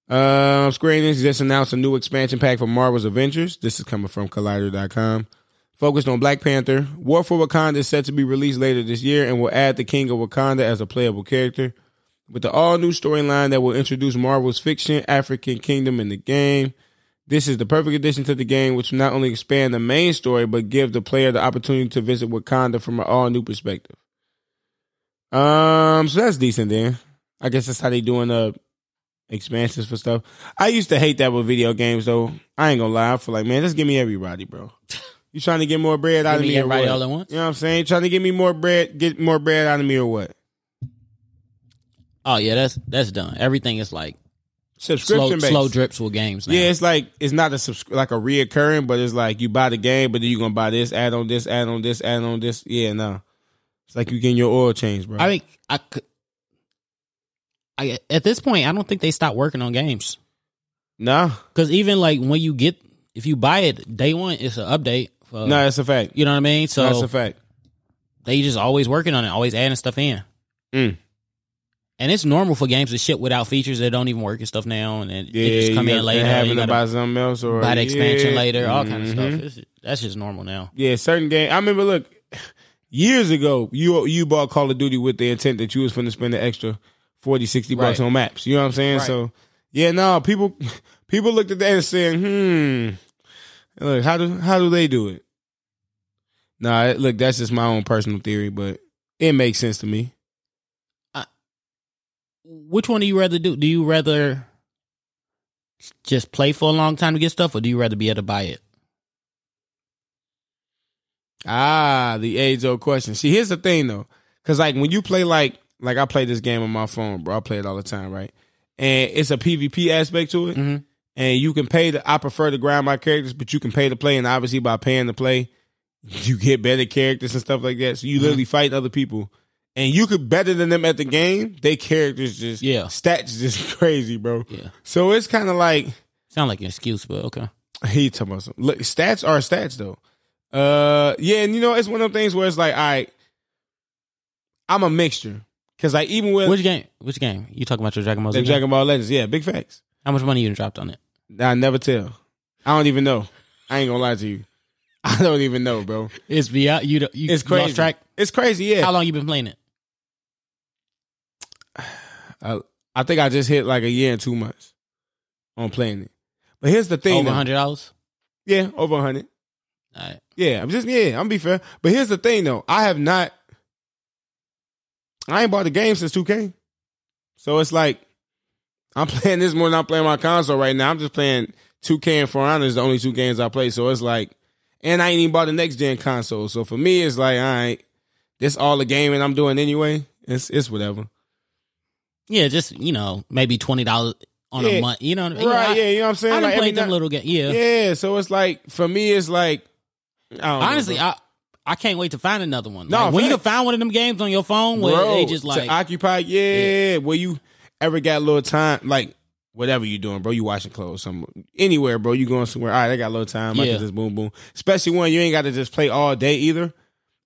Um, Square Enix just announced a new expansion pack for Marvel's Avengers. This is coming from Collider.com. Focused on Black Panther. War for Wakanda is set to be released later this year and will add the King of Wakanda as a playable character. With the all new storyline that will introduce Marvel's fiction, African Kingdom in the game. This is the perfect addition to the game, which will not only expand the main story, but give the player the opportunity to visit Wakanda from an all new perspective. Um, so that's decent then. I guess that's how they doing uh expansions for stuff. I used to hate that with video games though. I ain't gonna lie. I feel like, man, just give me everybody, bro. You trying to get more bread out Give of me me or everybody what? all at once? You know what I'm saying? Trying to get me more bread, get more bread out of me or what? Oh yeah, that's that's done. Everything is like Subscription slow based. slow drips with games now. Yeah, it's like it's not a subscri- like a reoccurring, but it's like you buy the game, but then you gonna buy this, add on this, add on this, add on this. Yeah, no. It's like you getting your oil changed, bro. I mean, I could. I, at this point, I don't think they stop working on games nah, because even like when you get, if you buy it day one, it's an update. For, no, that's a fact. you know what I mean. So that's a fact. they just always working on it, always adding stuff in. Mm. And it's normal for games to ship without features that don't even work and stuff now, and it, Yeah, it just come in later. Having You to buy something else or buy the expansion yeah. later, all kind of stuff. It's, that's just normal now. Yeah, certain game. I remember. Look, years ago, you you bought Call of Duty with the intent that you was going to spend the extra 40, 60 bucks Right. on maps. You know what I'm saying? Right. So yeah, no, people people looked at that and saying, hmm, look how do how do they do it? Nah, look, that's just my own personal theory, but it makes sense to me. Which one do you rather do? Do you rather just play for a long time to get stuff, or do you rather be able to buy it? Ah, the age old question. See, here's the thing though, because like when you play like like I play this game on my phone, bro. I play it all the time, right? And it's a PvP aspect to it, Mhm. and you can pay to. I prefer to grind my characters, but you can pay to play, and obviously by paying to play, you get better characters and stuff like that. So you literally fight other people, and you could better than them at the game. They characters just Yeah. stats just crazy, bro. Yeah, So it's kind of like sound like an excuse, but okay. he talking about some look stats are stats though. Uh yeah, and you know it's one of them things where it's like, all right, I'm a mixture. Cause like even with Which game? Which game? You talking about your Dragon Ball the? Dragon Ball Legends, yeah, big facts. How much money you done dropped on it? I never tell. I don't even know. I ain't gonna lie to you. I don't even know, bro. It's beyond you. don't- you It's you lost crazy. track. It's crazy, yeah. How long you been playing it? I, I think I just hit like a year and two months on playing it. But here's the thing, Over hundred dollars. yeah, over a hundred. All right. Yeah, I'm just yeah, I'm gonna be fair. But here's the thing though, I have not I ain't bought the game since 2K. So it's like I'm playing this more than I'm playing my console right now. I'm just playing 2K and For Honor is the only two games I play. So it's like and I ain't even bought the next gen console. So for me it's like, all right, this all the gaming I'm doing anyway. It's it's whatever. Yeah, just you know, maybe twenty dollars on Yeah. a month. You know what I mean? Right, I, yeah, you know what I'm saying? I Like, played them night- little games. Yeah. yeah, so it's like for me it's like I don't know, Honestly. I I can't wait to find another one. No, Like, when you can find one of them games on your phone where Bro, they just like to occupy. Yeah, where you ever got a little time, like whatever you doing, bro. You washing clothes, somewhere, anywhere, bro. You going somewhere? All right, I got a little time. I can just boom, boom. Especially when you ain't got to just play all day either.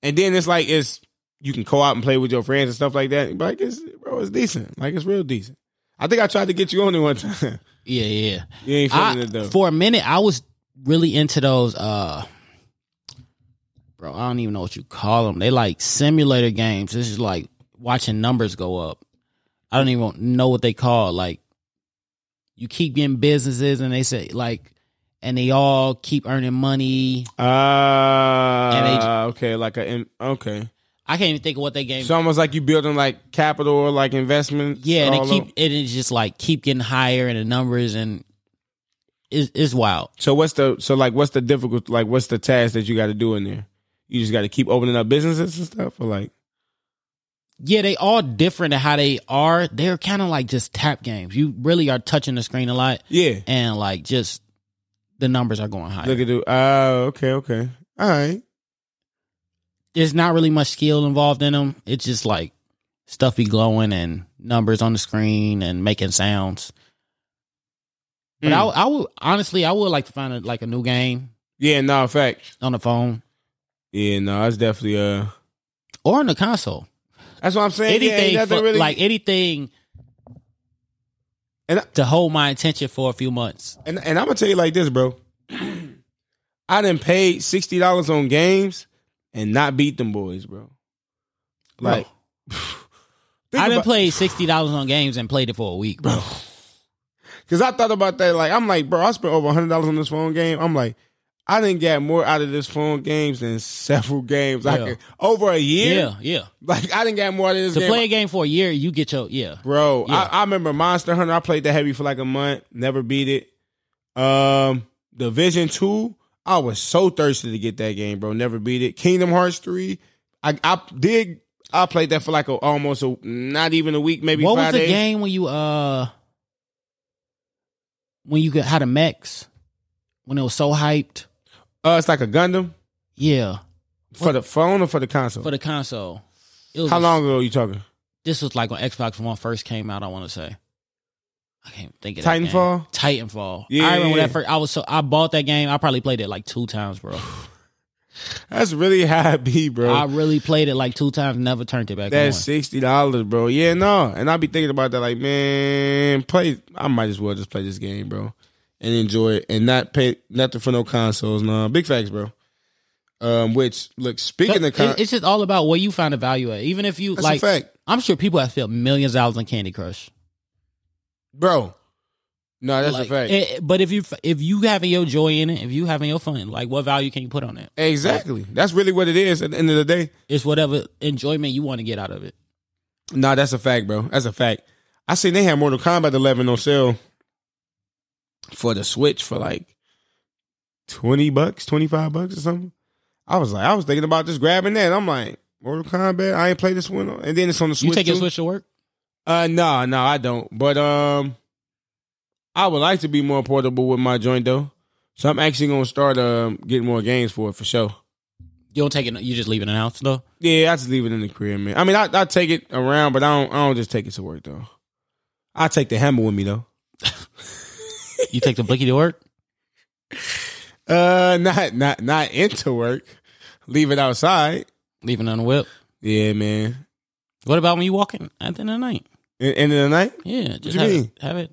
And then it's like it's you can go out and play with your friends and stuff like that. But like it's bro, it's decent. Like it's real decent. I think I tried to get you on it one time. yeah, yeah. you ain't feeling I, it though. for a minute, I was really into those. uh Bro, I don't even know what you call them. They like simulator games. This is like watching numbers go up. I don't even know what they call. Like, you keep getting businesses, and they say like, and they all keep earning money. Ah, And they- okay, like a okay. I can't even think of what they game. It's almost like you building like capital or like investment. yeah, and they keep over. it is just like keep getting higher in the numbers, and it's, it's wild. So what's the so like what's the difficult like what's the task that you got to do in there? You just got to keep opening up businesses and stuff, or like Yeah, they all different in how they are. They're kind of like just tap games. You really are touching the screen a lot, yeah, and like just the numbers are going higher. look at the oh okay okay all right There's not really much skill involved in them. It's just like stuff be glowing and numbers on the screen and making sounds. But Mm. I, I would honestly, I would like to find a, like a new game yeah no fact on the phone yeah no it's definitely uh or on the console. that's what I'm saying anything nothing for- really like anything And I- to hold my attention for a few months. and and I'm gonna tell you like this, bro. I didn't pay sixty dollars on games and not beat them boys, bro. Like I didn't play sixty dollars on games and played it for a week, bro. Because I thought about that. Like, I'm like, bro, I spent over $100 on this phone game. I'm like, I didn't get more out of this phone games than several games. Yeah. could, over a year. Yeah, yeah. Like, I didn't get more out of this game. To game. play a game for a year, you get your yeah. Bro, Yeah. I, I remember Monster Hunter. I played that heavy for like a month. Never beat it. Um, Division 2, I was so thirsty to get that game, bro. Never beat it. Kingdom Hearts 3, I, I did. I played that for like a, almost a, not even a week, maybe What was the days. game when you uh when you could had a mechs when it was so hyped? Uh, it's like a Gundam Yeah, for the phone or for the console. for the console. It was How long ago are you talking? This was like when Xbox One first came out. I want to say. I can't think of that game. Titanfall? Titanfall. Yeah, I remember yeah. that first. I was so I bought that game. I probably played it like two times, bro. That's really how it bro. I really played it like two times. Never turned it back That's on. sixty dollars, bro. Yeah, no. And I be thinking about that, like, man, play. I might as well just play this game, bro, and enjoy it, and not pay nothing for no consoles. No, big facts, bro. Um, which look, speaking of, con- it's just all about what you find a value at. Even if you that's like, a fact, I'm sure people have spent millions of dollars on Candy Crush. bro. No, that's Like, a fact. it- but if you if you having your joy in it, if you having your fun, like what value can you put on it? exactly. That's really what it is. At the end of the day, It's whatever enjoyment you want to get out of it. nah, that's a fact, bro. That's a fact. I seen they had Mortal Kombat 11 on sale for the Switch for like twenty bucks, twenty five bucks or something. I was like, I was thinking about just grabbing that. I'm like, Mortal Kombat. I ain't played this one, and then it's on the Switch. You take your. Switch to work? Uh, no, no, I don't. But um, I would like to be more portable with my joint though. So I'm actually gonna start um getting more games for it for sure. You don't take it. You just leave it in the house though. Yeah, I just leave it in the crib, man. I mean, I I take it around, but I don't I don't just take it to work though. I take the hammer with me though. You take the blicky to work. Uh, not not not into work. Leave it outside. Leave it on the whip. Yeah, man. What about when you walking at the end of the night? En- End of the night. Yeah, just have mean? it. Have it.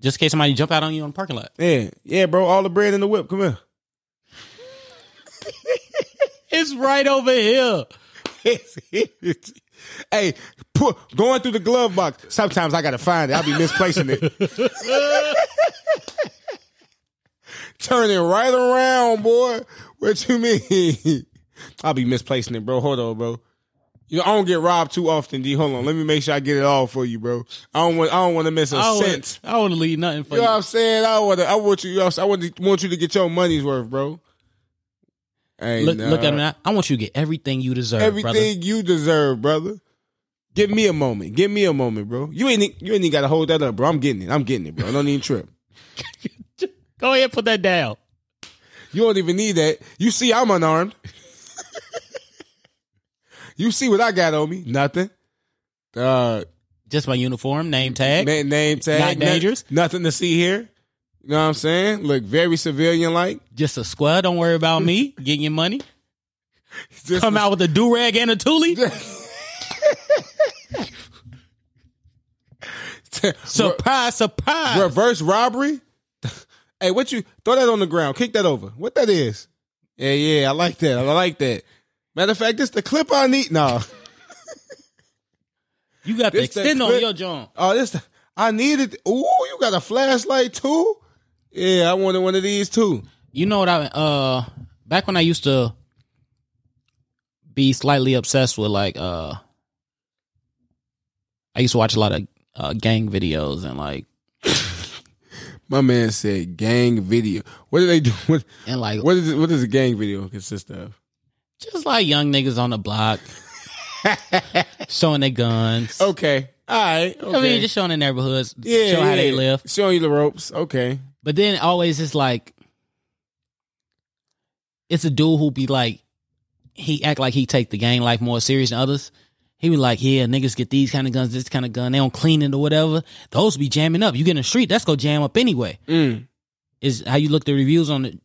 Just in case somebody jump out on you on the parking lot. Yeah, yeah, bro. All the bread in the whip. Come here. It's right over here. hey, pu- going through the glove box. Sometimes I gotta find it. I'll be misplacing it. Turning right around, boy. What you mean? I'll be misplacing it, bro. Hold on, bro. You know, I don't get robbed too often, D. Hold on. Let me make sure I get it all for you, bro. I don't want I don't want to miss a I cent. don't, I don't want to leave nothing for You know what. I'm saying? I want to, I want you, I want, to, want you to get your money's worth, bro. Hey, Look, nah. look at me now. I want you to get everything you deserve, everything brother. you deserve, brother. Give me a moment. Give me a moment, bro. You ain't, you ain't even got to hold that up, bro. I'm getting it. I'm getting it, bro. I Don't even trip. Go ahead, put that down. You don't even need that. You see, I'm unarmed. you see what I got on me? Nothing. Uh, Just my uniform, name tag. na- name tag. Not no- dangerous? Nothing to see here. You know what I'm saying? Look very civilian like. Just a squad. Don't worry about me getting your money. Just Come out with a do rag and a toolie. Surprise, surprise. Reverse robbery? hey, what you throw that on the ground? Kick that over. What that is? Yeah, yeah, I like that. I like that. Matter of fact, this the clip I need. No. You got the This the extend on your joint. Oh, this the, I needed. Ooh, you got a flashlight too? Yeah, I wanted one of these too. You know what I uh back when I used to be slightly obsessed with like uh I used to watch a lot of uh gang videos and like My man said gang video. What do they do? What and like what is it, what does a gang video consist of? just like young niggas on the block showing their guns. Okay. All right. Okay. I mean just showing the neighborhoods, yeah, show how they yeah. live. Showing you the ropes. Okay. But then always it's like it's a dude who be like he act like he take the gang life more serious than others. He be like, yeah, niggas get these kind of guns, this kind of gun. They don't clean it or whatever. Those be jamming up. You get in the street, that's go jam up anyway. Mm. Is how you look the reviews on the,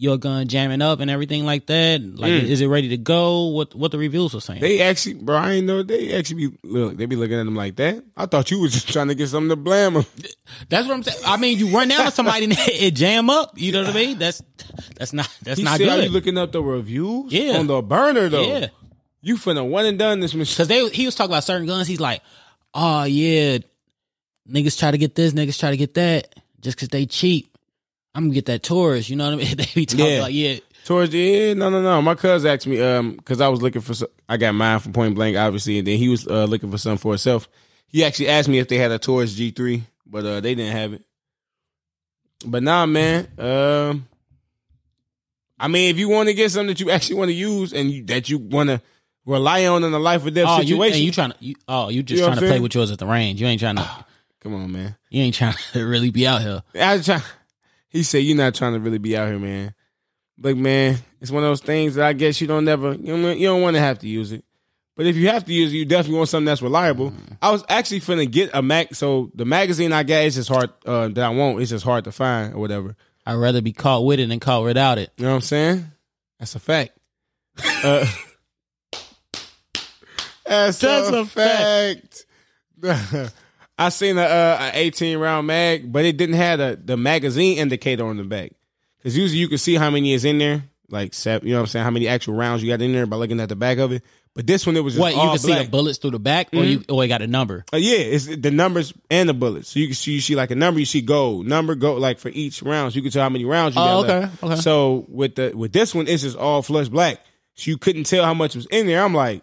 your gun jamming up and everything like that. Like, Mm. is it ready to go? What what the reviews were saying? They actually, bro, I ain't know they actually be look. They be looking at them like that. I thought you was just trying to get something to blame them. that's what I'm saying. I mean, you run down somebody and it jam up. You know what I mean? That's that's not that's He not said, "Are you good. looking up the reviews? Yeah. on the burner though. Yeah. you finna one and done this machine. Cause they he was talking about certain guns. He's like, oh yeah, niggas try to get this, niggas try to get that, just cause they cheap. I'm gonna get that Taurus. You know what I mean? they be talking Yeah. like, yeah, the end, no, no, no. My cousin asked me, um, because I was looking for, some, I got mine from Point Blank, obviously, and then he was uh, looking for something for himself. He actually asked me if they had a Taurus G3, but uh, they didn't have it. But nah, man. Um, I mean, if you want to get something that you actually want to use and you, that you want to rely on in a life or death oh you situation, and you trying to, you, oh you just You know trying to play with yours at the range. You ain't trying to, come on, man. you ain't trying to really be out here. I was trying, he said, "You're not trying to really be out here, man." Look, man, it's one of those things that I guess you don't never, you don't, you don't want to have to use it. But if you have to use it, you definitely want something that's reliable. I was actually finna get a Mac. So the magazine I got is just hard uh, that I want. It's just hard to find or whatever. I'd rather be caught with it than caught without it. You know what I'm saying? That's a fact. Uh, that's, That's a, a fact. I seen a, uh, a 18 round mag, but it didn't have the, the magazine indicator on the back. Because usually you can see how many is in there, like seven, you know what I'm saying, how many actual rounds you got in there by looking at the back of it. But this one, it was just What you can see black. the bullets through the back, or you or it got a number. Uh, yeah, it's the numbers and the bullets. So you can see, you see like a number, you see gold number, go like for each round. So you can tell how many rounds you Oh, got. okay, left. okay. So with the with this one, it's just all flush black. So you couldn't tell how much was in there. I'm like,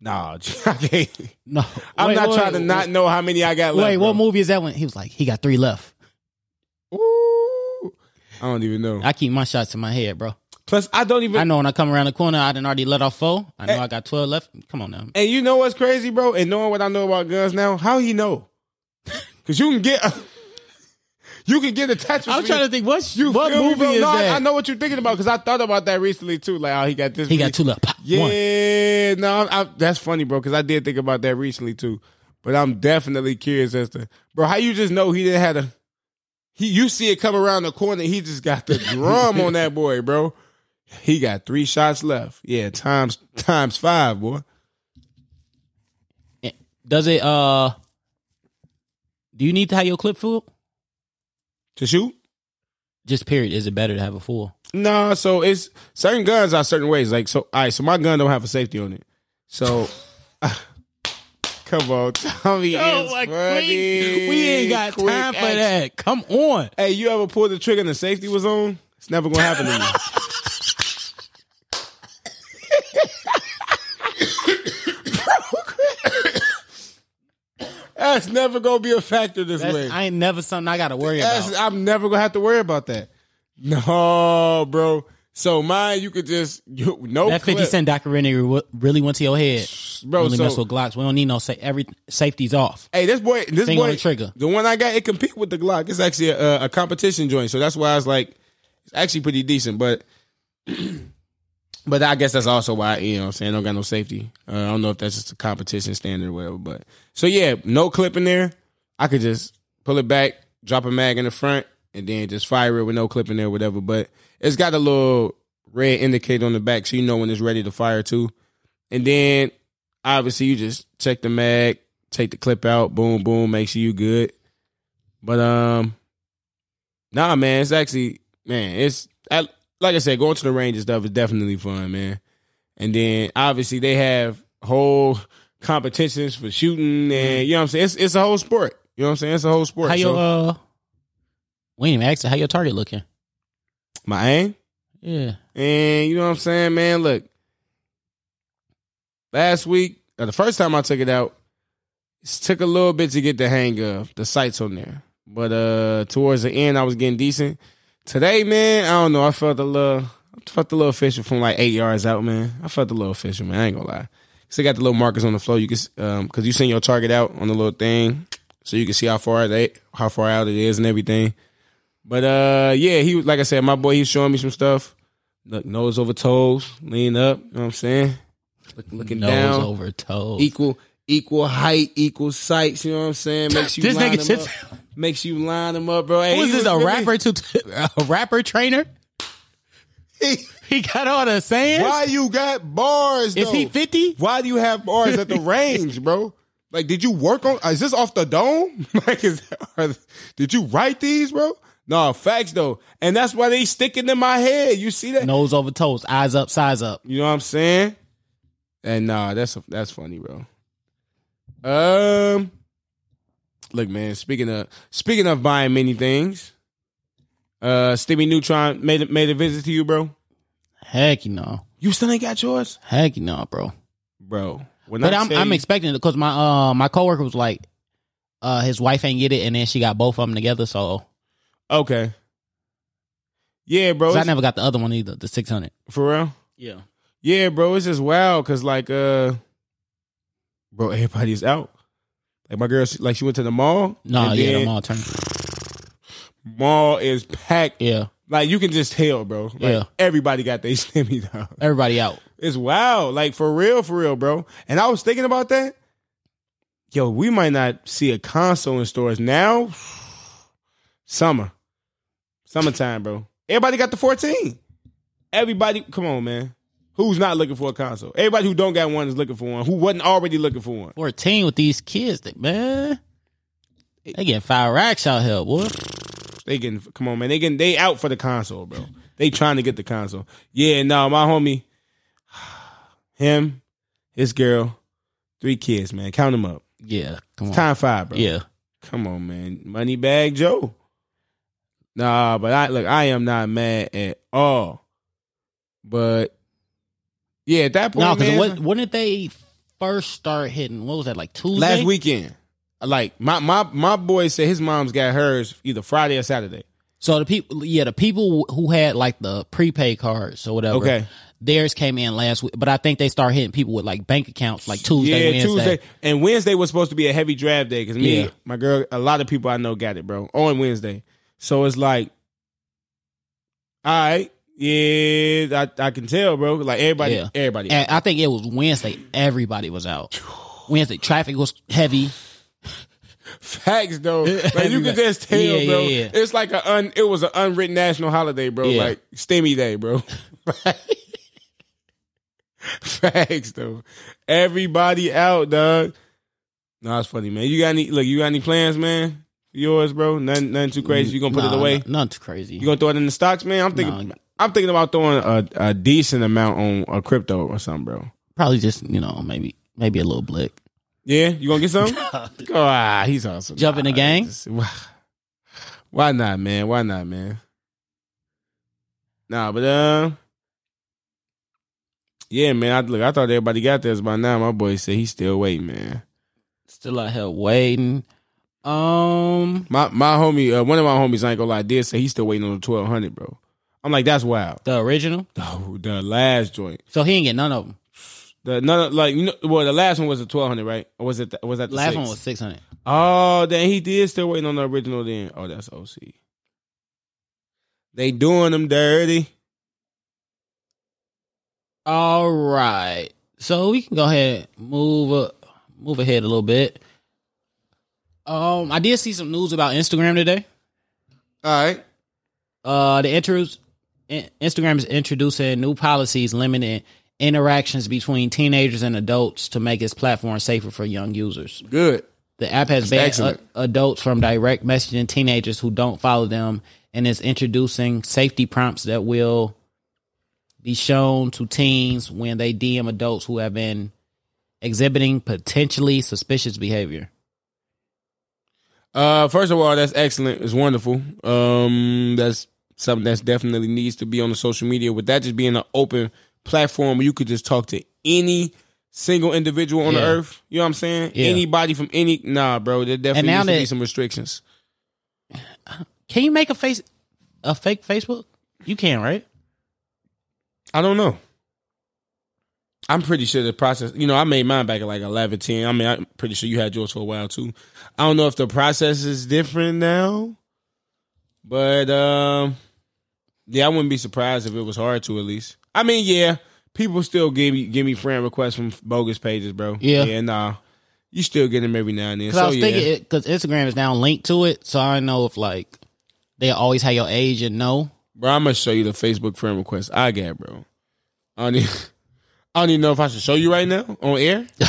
nah, I can't. No, I'm Wait, not wait, trying to not know how many I got left. Wait, what movie is that one? He was like, he got three left. Ooh, I don't even know. I keep my shots in my head, bro. Plus, I don't even. I know when I come around the corner, I done already let off four. I know Eh. I got twelve left. Come on now. And you know what's crazy, bro? And knowing what I know about guns now, how he know? Because you can get, you can get attachments. I'm trying to think what You what feel me, movie is no, I- that? I, know what you're thinking about because I thought about that recently too. Like, oh, he got this. He got two left. Pop, Yeah, no, I'm- that's funny, bro. Because I did think about that recently too. But I'm definitely curious as to, bro, how you just know he didn't have a. He, you see it come around the corner. He just got the drum on that boy, bro. He got three shots left. Yeah, times times five, boy. Does it? Uh, do you need to have your clip full? To shoot? Just period. Is it better to have a full? No, so it's certain guns are certain ways. Like so, all right. So my gun don't have a safety on it. So, come on, Tommy. Oh is my funny. we, we ain't got Quick time for action. that. Come on. Hey, you ever pulled the trigger and the safety was on? It's never gonna happen to you. That's never gonna be a factor this That's, way. I ain't never something I got to worry That's, about. I'm never gonna have to worry about that. No, bro. So mine, you could just you, no That fifty clip. cent documentary really went to your head. bro. Only So mess with Glocks. We don't need no sa- every safety's off. Hey, this boy, this Finger boy, the trigger. the one I got, it compete with the Glock. It's actually a, a competition joint, so that's why I was like, it's actually pretty decent. But, but I guess that's also why you know I'm saying don't got no safety. Uh, I don't know if that's just a competition standard or whatever. But so yeah, no clip in there. I could just pull it back, drop a mag in the front, and then just fire it with no clip in there, whatever. But it's got a little red indicator on the back, so you know when it's ready to fire too. And then obviously you just check the mag, take the clip out, boom, boom, make sure you good. But um, nah, man, it's actually man, it's I, like I said, going to the range and stuff is definitely fun, man. And then obviously they have whole competitions for shooting, and you know what I'm saying. It's it's a whole sport. You know what I'm saying? It's a whole sport. How your So, uh? We ain't even asked how your target looking. my aim, Yeah. and you know what I'm saying, man. Look, last week, the first time I took it out, it took a little bit to get the hang of the sights on there. But uh towards the end, I was getting decent. Today, man, I don't know. I felt a little, I felt a little official from like eight yards out, man. I felt a little official, man. I ain't gonna lie. So got the little markers on the floor. You can, um, cause you send your target out on the little thing, so you can see how far they, how far out it is and everything. But uh, yeah, he was like I said, my boy, he's showing me some stuff. Look, nose over toes, lean up. You know what I'm saying? Look, looking Nose down, over toes. equal equal height, equal sights. You know what I'm saying? Makes you This nigga up. Makes you line them up, bro. Hey, Who is this? A rapper? To a rapper trainer? He got all the sayings. Why you got bars? Is though? he fifty? Why do you have bars at the range, bro? Like, did you work on? Is this off the dome? like, is are, did you write these, bro? No, facts though, and that's why they sticking in my head. You see that? Nose over toes, eyes up, size up. You know what I'm saying? And nah, that's that's funny, bro. Um, look, man. Speaking of speaking of buying many things, uh, Stevie Neutron made a- made a visit to you, bro. Heck no. You still ain't got yours, Heck no, bro. bro. When But I I'm I'm expecting it because my uh my coworker was like, uh his wife ain't get it, and then she got both of them together. So okay. Yeah, bro. I never got the other one either, the six hundred. for real. Yeah. Yeah, bro. It's just wild because like, uh, bro, everybody's out. Like my girl, she, like she went to the mall. Nah, yeah, then the mall turn. mall is packed. Yeah, Like you can just tell, bro. Like, Yeah. everybody got their stimmy down. everybody out. It's wild. Like for real, for real, bro. And I was thinking about that. Yo, we might not see a console in stores now. Summer. Summertime, bro. Everybody got the 14. Everybody, come on, man. Who's not looking for a console? Everybody who don't got one is looking for one. Who wasn't already looking for one? 14 with these kids, they, man. They getting five racks out here, boy. They getting come on, man. They getting they out for the console, bro. They trying to get the console. Yeah, no, my homie, him, his girl, three kids, man. Count them up. Yeah, come on. Time five, bro. Yeah. Come on, man. Money bag Joe. Nah, but I look, I am not mad at all. But yeah, at that point, No, because when did they first start hitting? What was that, like Tuesday? last weekend, like my my my boy said his mom's got hers either Friday or Saturday. So the people, yeah, the people who had like the prepaid cards or whatever, Okay. theirs came in last week. But I think they start hitting people with like bank accounts like Tuesday, yeah, Wednesday. Tuesday and Wednesday was supposed to be a heavy draft day because me, Yeah. my girl, a lot of people I know got it, bro, on Wednesday. So it's like, all right, yeah, I, I can tell, bro. Like everybody, Yeah. everybody. And I think it was Wednesday. Everybody was out. Wednesday traffic was heavy. Facts though, like you can just tell, Yeah, bro. yeah. It's like a un, it was an unwritten national holiday, bro. Like Stimmy Day, bro. Facts though, everybody out, dog. No, it's funny, man. You got any? Look, you got any plans, man? Yours, bro. Nothing, nothing too crazy. You gonna put Nah, it away? Nothing too crazy. You gonna throw it in the stocks, man? I'm thinking. Nah. I'm thinking about throwing a, a decent amount on a crypto or something, bro. Probably just you know maybe maybe a little blick. Yeah, you gonna get some? oh, ah, he's awesome. Jump in the gang? just- why- Why not, man? Why not, man? Nah, but uh, yeah, man. I look. I thought everybody got this by now. My boy said he's still waiting, man. Still out here waiting. Um, My my homie, uh, one of my homies, I ain't gonna lie, did say he's still waiting on the twelve hundred, bro. I'm like, that's wild. the original. Oh, the last joint. So he ain't get none of them. The none of- like you know, well, the last one was the twelve hundred, right? Or was it? The, was that the Last six? one was six hundred. Oh, then he did still waiting on the original. Then oh, that's OC. They doing them dirty. All right. So we can go ahead and move up, move ahead a little bit. Um, I did see some news about Instagram today. All right. Uh, the intros, in- Instagram is introducing new policies limiting interactions between teenagers and adults to make its platform safer for young users. Good. The app has banned a- adults from direct messaging teenagers who don't follow them and is introducing safety prompts that will be shown to teens when they DM adults who have been exhibiting potentially suspicious behavior. Uh, first of all, that's excellent. It's wonderful. Um, that's something that's definitely needs to be on the social media. With that just being an open platform where you could just talk to any single individual on the earth. You know what I'm saying? Yeah. Anybody from any nah, bro. There definitely needs to be some restrictions. Can you make a face a fake Facebook? You can, right? I don't know. I'm pretty sure the process, you know, I made mine back at like 11, 10. I mean, I'm pretty sure you had yours for a while too. I don't know if the process is different now, but um, yeah, I wouldn't be surprised if it was hard to at least. I mean, yeah, people still give me give me friend requests from bogus pages, bro. Yeah. yeah, nah, you still get them every now and then. Because So I was yeah, thinking because Instagram is now linked to it, so I don't know if like they always have your age and know. bro, I'm gonna show you the Facebook friend request I got, bro. I don't, even, I don't even know if I should show you right now on air.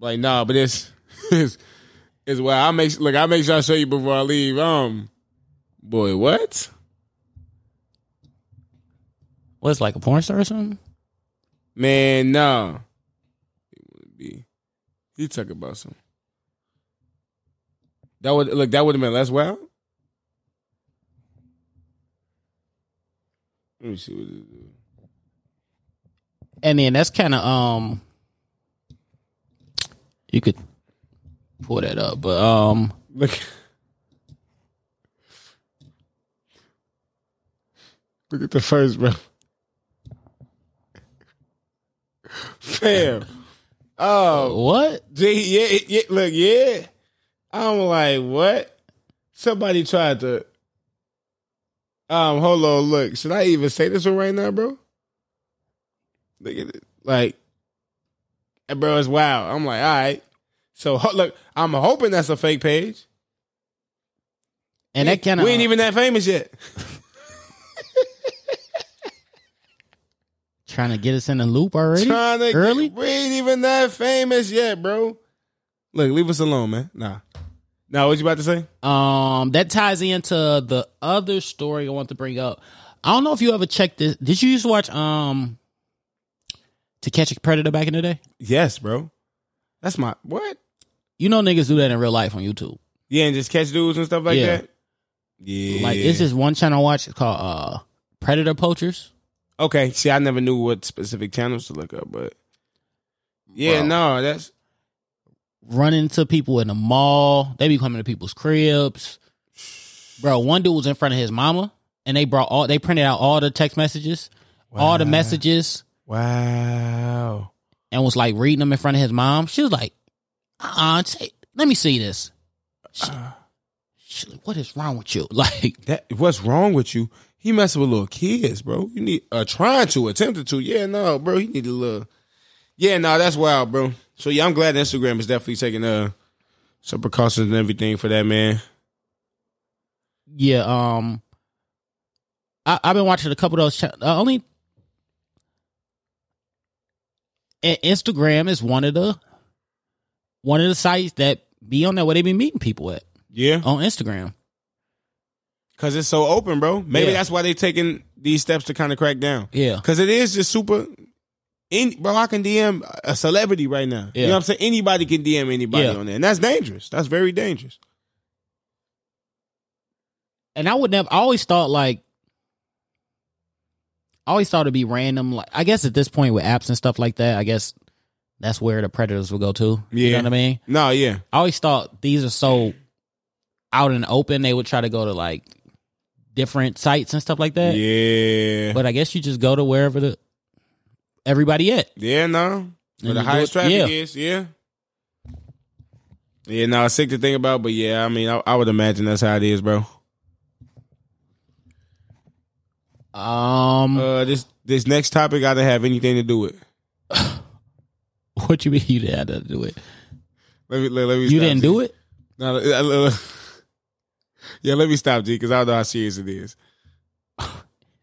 like, nah, but it's it's it's why I make look. I make sure I show you before I leave. Um, boy, what? What's like a porn star or something? Man, nah. He would be. He talk about some. That would look. That would have been less wild. Let me see what it is. And then that's kind of um, you could pull that up, but um, Look. Look at the first, bro. Fam. Oh, what? gee, yeah, yeah, look, yeah. I'm like, what? Somebody tried to. Um, hold on, look. Should I even say this one right now, bro? Look at it. Like, and bro, it's wild. I'm like, all right. So look, I'm hoping that's a fake page. And that kind of we ain't even that famous yet. trying to get us in the loop already. Trying to early. we ain't even that famous yet, bro. Look, leave us alone, man. Nah. Now, what you about to say? Um, that ties into the other story I want to bring up. I don't know if you ever checked this. Did you used to watch um To Catch a Predator back in the day? Yes, bro. That's my what? You know niggas do that in real life on YouTube. Yeah, and just catch dudes and stuff like Yeah. that. Yeah. Like it's this one channel I watch. It's called uh Predator Poachers. Okay, see, I never knew what specific channels to look up, but yeah, Bro. no, that's Run into people in the mall. They be coming to people's cribs. Bro, one dude was in front of his mama, and they brought all. They printed out all the text messages, all the messages, wow. and was like reading them in front of his mom. She was like, "Uh, say, let me see this." She, she what is wrong with you? Like, That what's wrong with you? He messing with little kids, bro. You need uh trying to attempted to. Yeah, no, bro. He need a little. Yeah, no, that's wild, bro. So yeah, I'm glad Instagram is definitely taking uh some precautions and everything for that man. yeah, um, I, I've been watching a couple of those. Cha- uh, only and Instagram is one of the one of the sites that be on there where they be meeting people at Yeah, on Instagram. Because it's so open, bro. Maybe Yeah. that's why they taking these steps to kind of crack down. Yeah, Because it is just super. In, bro, I can DM a celebrity right now. Yeah. You know what I'm saying? Anybody can DM anybody Yeah. on there, and that's dangerous. That's very dangerous. and I would never. I always thought like. I always thought it'd be random. Like I guess at this point with apps and stuff like that, I guess that's where the predators will go to. Yeah. You know what I mean? No, yeah, I always thought these are so out in the open. They would try to go to like different sites and stuff like that. yeah, But I guess you just go to wherever the everybody at. yeah. No, where the highest traffic yeah. is, yeah. Yeah, no, it's sick to think about, but yeah, I mean, I, I would imagine that's how it is, bro. Um, Uh, this this next topic got to have anything to do with. what you mean you didn't have to do it? Let me let, let me. You didn't do it? No, yeah, let me stop, G, because I don't know how serious it is.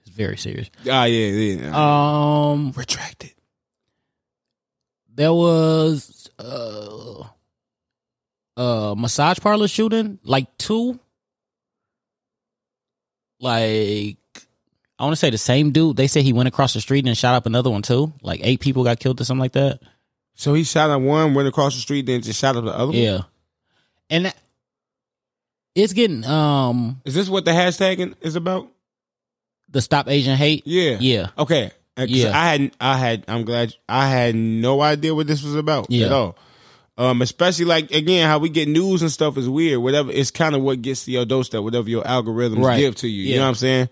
It's very serious. Ah, yeah, yeah. Um, Retracted. there was uh, uh massage parlor shooting, like two. Like I want to say the same dude. They said he went across the street and shot up another one too. Like eight people got killed or something like that. So he shot at one, went across the street, then just shot up the other one? Yeah, and that- it's getting um Is this what the hashtag is about? the stop Asian hate. Yeah. Yeah, Okay. Uh, Yeah. I had, I had, I'm glad I had no idea what this was about Yeah. at all. Um, especially like again, how we get news and stuff is weird. Whatever, it's kind of what gets to your doorstep. Whatever your algorithms Right. give to you. You know what I'm saying?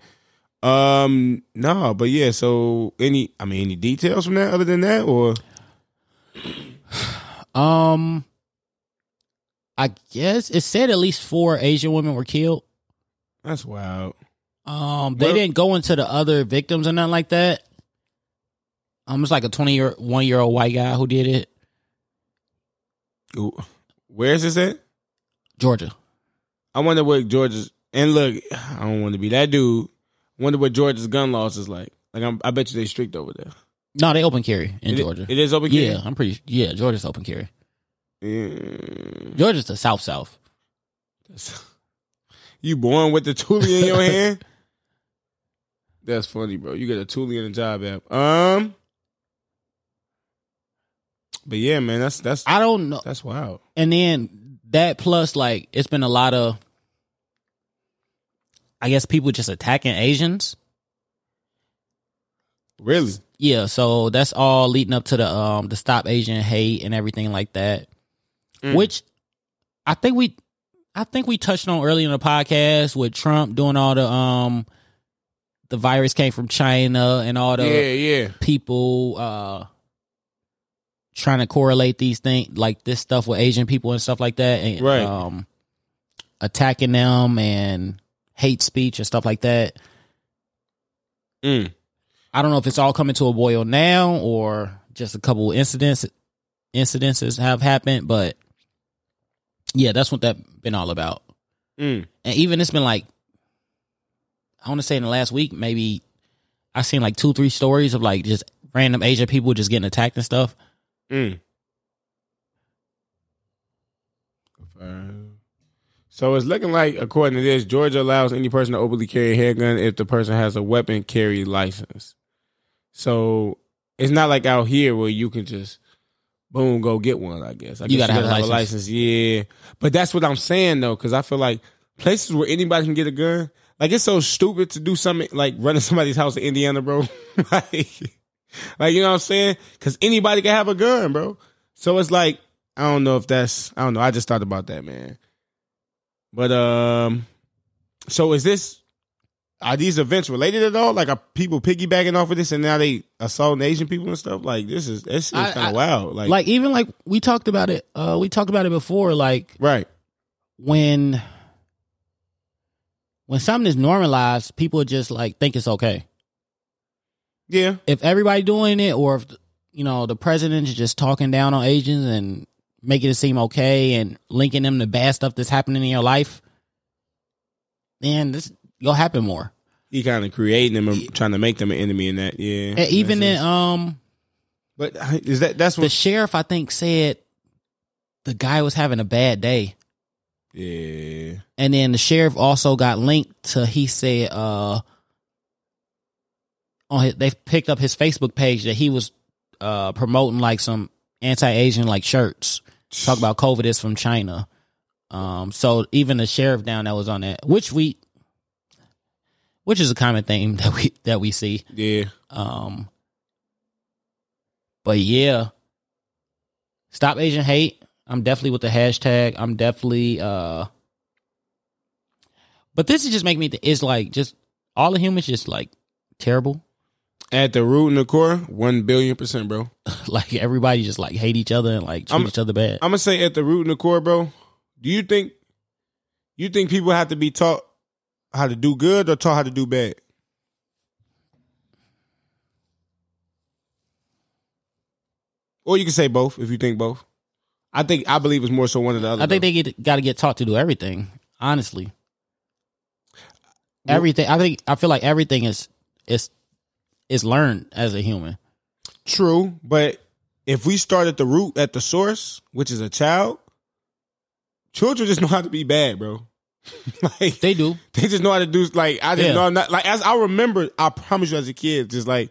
Um, no, but yeah. So any, I mean, any details from that other than that, or Um, I guess it said at least four Asian women were killed. that's wild. Um, they Well- didn't go into the other victims or nothing like that. Um, it's like a twenty year one year old white guy who did it, Ooh. Where is this at? Georgia. I wonder what Georgia's and look. I don't want to be that dude. Wonder what Georgia's gun laws is like. Like I'm, I bet you they strict over there. No, they open carry in It- Georgia. it is open. carry. yeah. I'm pretty. Yeah, Georgia's open carry. Yeah. Georgia's the south south. You born with the toolie in your hand? That's funny, bro. You got a toolie in a job app. Um, but yeah, man, that's that's I don't know. that's wild. And then that plus like it's been a lot of, I guess people just attacking Asians. Really? Yeah, so that's all leading up to the um the stop Asian hate and everything like that. Mm. Which I think we I think we touched on earlier in the podcast with Trump doing all the um the virus came from China and all the yeah, yeah. people uh trying to correlate these things like this stuff with Asian people and stuff like that and Right. um attacking them and hate speech and stuff like that. Mm. I don't know if it's all coming to a boil now or just a couple incidents incidences have happened, but yeah, that's what that been all about. Mm. And even it's been like I want to say in the last week, maybe I seen like two, three stories of like just random Asian people just getting attacked and stuff. Mm. So it's looking like, according to this, Georgia allows any person to openly carry a handgun if the person has a weapon carry license. So it's not like out here where you can just boom go get one. I guess I You guess gotta have a license. Yeah, but that's what I'm saying though, because I feel like places where anybody can get a gun, like it's so stupid to do something like running somebody's house in Indiana, bro. like, like you know what I'm saying? Because anybody can have a gun, bro. So it's like I don't know if that's I don't know. I just thought about that, man. But um, so is this? Are these events related at all? Like, are people piggybacking off of this, and now they assaulting Asian people and stuff? Like, this is this is kind of wild. Like, Like even like we talked about it. Uh, we talked about it before. Like right? when when something is normalized, people just like think it's okay. Yeah, If everybody doing it, or if you know the president is just talking down on Asians and making it seem okay and linking them to bad stuff that's happening in your life, then this will happen more. he kind of creating them, and trying to make them an enemy in that. Yeah, And even in um But is that that's what the sheriff, I think said the guy was having a bad day. yeah, And then the sheriff also got linked to he said uh on his, they picked up his Facebook page that he was uh promoting like some anti-Asian like shirts. Talk about COVID is from China. Um so even the sheriff down that was on that, which we which is a common theme that we that we see. yeah. Um but yeah. Stop Asian hate. I'm definitely with the hashtag. I'm definitely uh But this is just making me th- it's like just all the humans just like terrible. At the root and the core, one billion percent, bro. like everybody just like hate each other and like treat I'm- each other bad. I'm gonna say at the root and the core, bro. Do you think you think people have to be taught how to do good or taught how to do bad? Or you can say both if you think both. I think I believe it's more so one or the other. I think though. they get got to get taught to do everything. Honestly, everything. I think I feel like everything is is is learned as a human. true, but if we start at the root at the source, which is a child, children just know how to be bad, bro. like They do. They just know how to do like I didn't Yeah. know I'm not like as I remember, I promise you as a kid, just like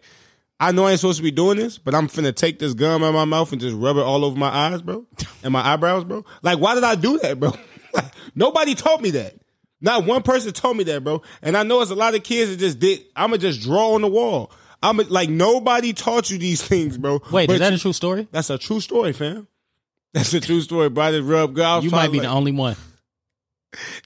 I know I ain't supposed to be doing this, but I'm finna take this gum out of my mouth and just rub it all over my eyes, bro. And my eyebrows, bro. Like, why did I do that, bro? Like, nobody taught me that. Not one person told me that, bro. And I know it's a lot of kids that just did I'ma just draw on the wall. I'm like nobody taught you these things, bro. Wait, But is that you- a true story? that's a true story, fam. That's a true story, bro. I just rub girl. You might be the only one.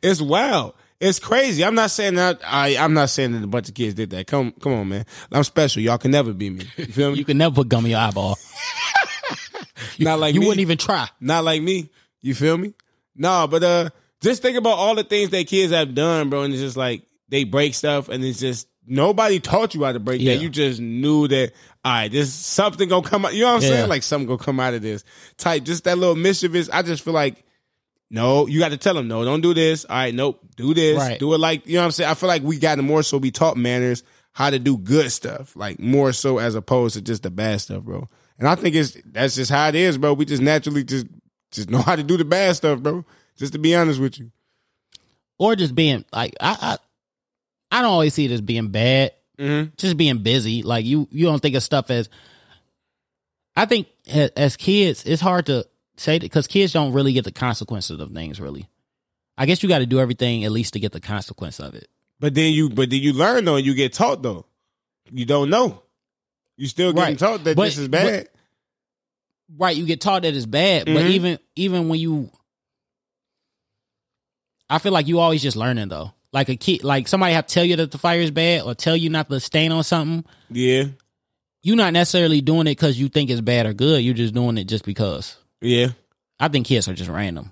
It's wild. It's crazy. I'm not saying that I I'm not saying that a bunch of kids did that. Come come on, man. I'm special. Y'all can never be me. You feel me? You can never put gum in your eyeball. not like You me. wouldn't even try. not like me. You feel me? No, but uh just think about all the things that kids have done, bro, and it's just like they break stuff and it's just nobody taught you how to break Yeah. that. You just knew that all right, there's something gonna come out. You know what I'm Yeah. saying? Like something gonna come out of this. Type just that little mischievous. I just feel like no, you got to tell them, no, don't do this. All right, nope, do this. Right. Do it like, you know what I'm saying? I feel like we got to more so be taught manners, how to do good stuff, like more so as opposed to just the bad stuff, bro. And I think it's, that's just how it is, bro. We just naturally just, just know how to do the bad stuff, bro. Just to be honest with you. Or just being like I I, I don't always see it as being bad. Mm-hmm. Just being busy. Like you you don't think of stuff as I think as kids, it's hard to say because kids don't really get the consequences of things. Really, I guess you got to do everything at least to get the consequence of it. But then you, but then you learn though, and you get taught though. You don't know. You still getting Right. taught that But- this is bad. Right, you get taught that it's bad, but Mhm. even even when you, I feel like you always just learning though. Like a kid, like somebody have to tell you that the fire is bad or tell you not to stain on something. yeah, You're not necessarily doing it because you think it's bad or good. You're just doing it just because. Yeah, I think kids are just random.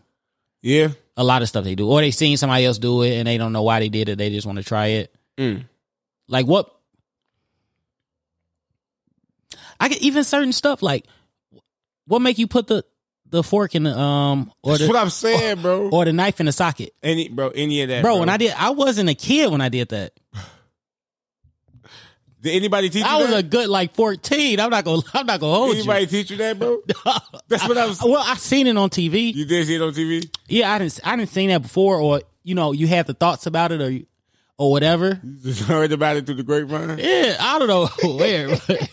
yeah. A lot of stuff they do, or they seen somebody else do it and they don't know why they did it. They just want to try it. Mm. Like what? I get even certain stuff like what make you put the the fork in the um or That's the what I'm saying, bro. or the knife in the socket, any bro, any of that, bro, bro. When I did, I wasn't a kid when I did that. did anybody teach you I was that? a good like fourteen. I'm not gonna. I'm not gonna hold you. anybody teach you that, bro? That's what I was. well, I seen it on TV. You did see it on TV. Yeah, I didn't. I didn't seen that before, or you know, you had the thoughts about it, or you- or whatever. You just heard about it through the grapevine. Yeah, I don't know where, but,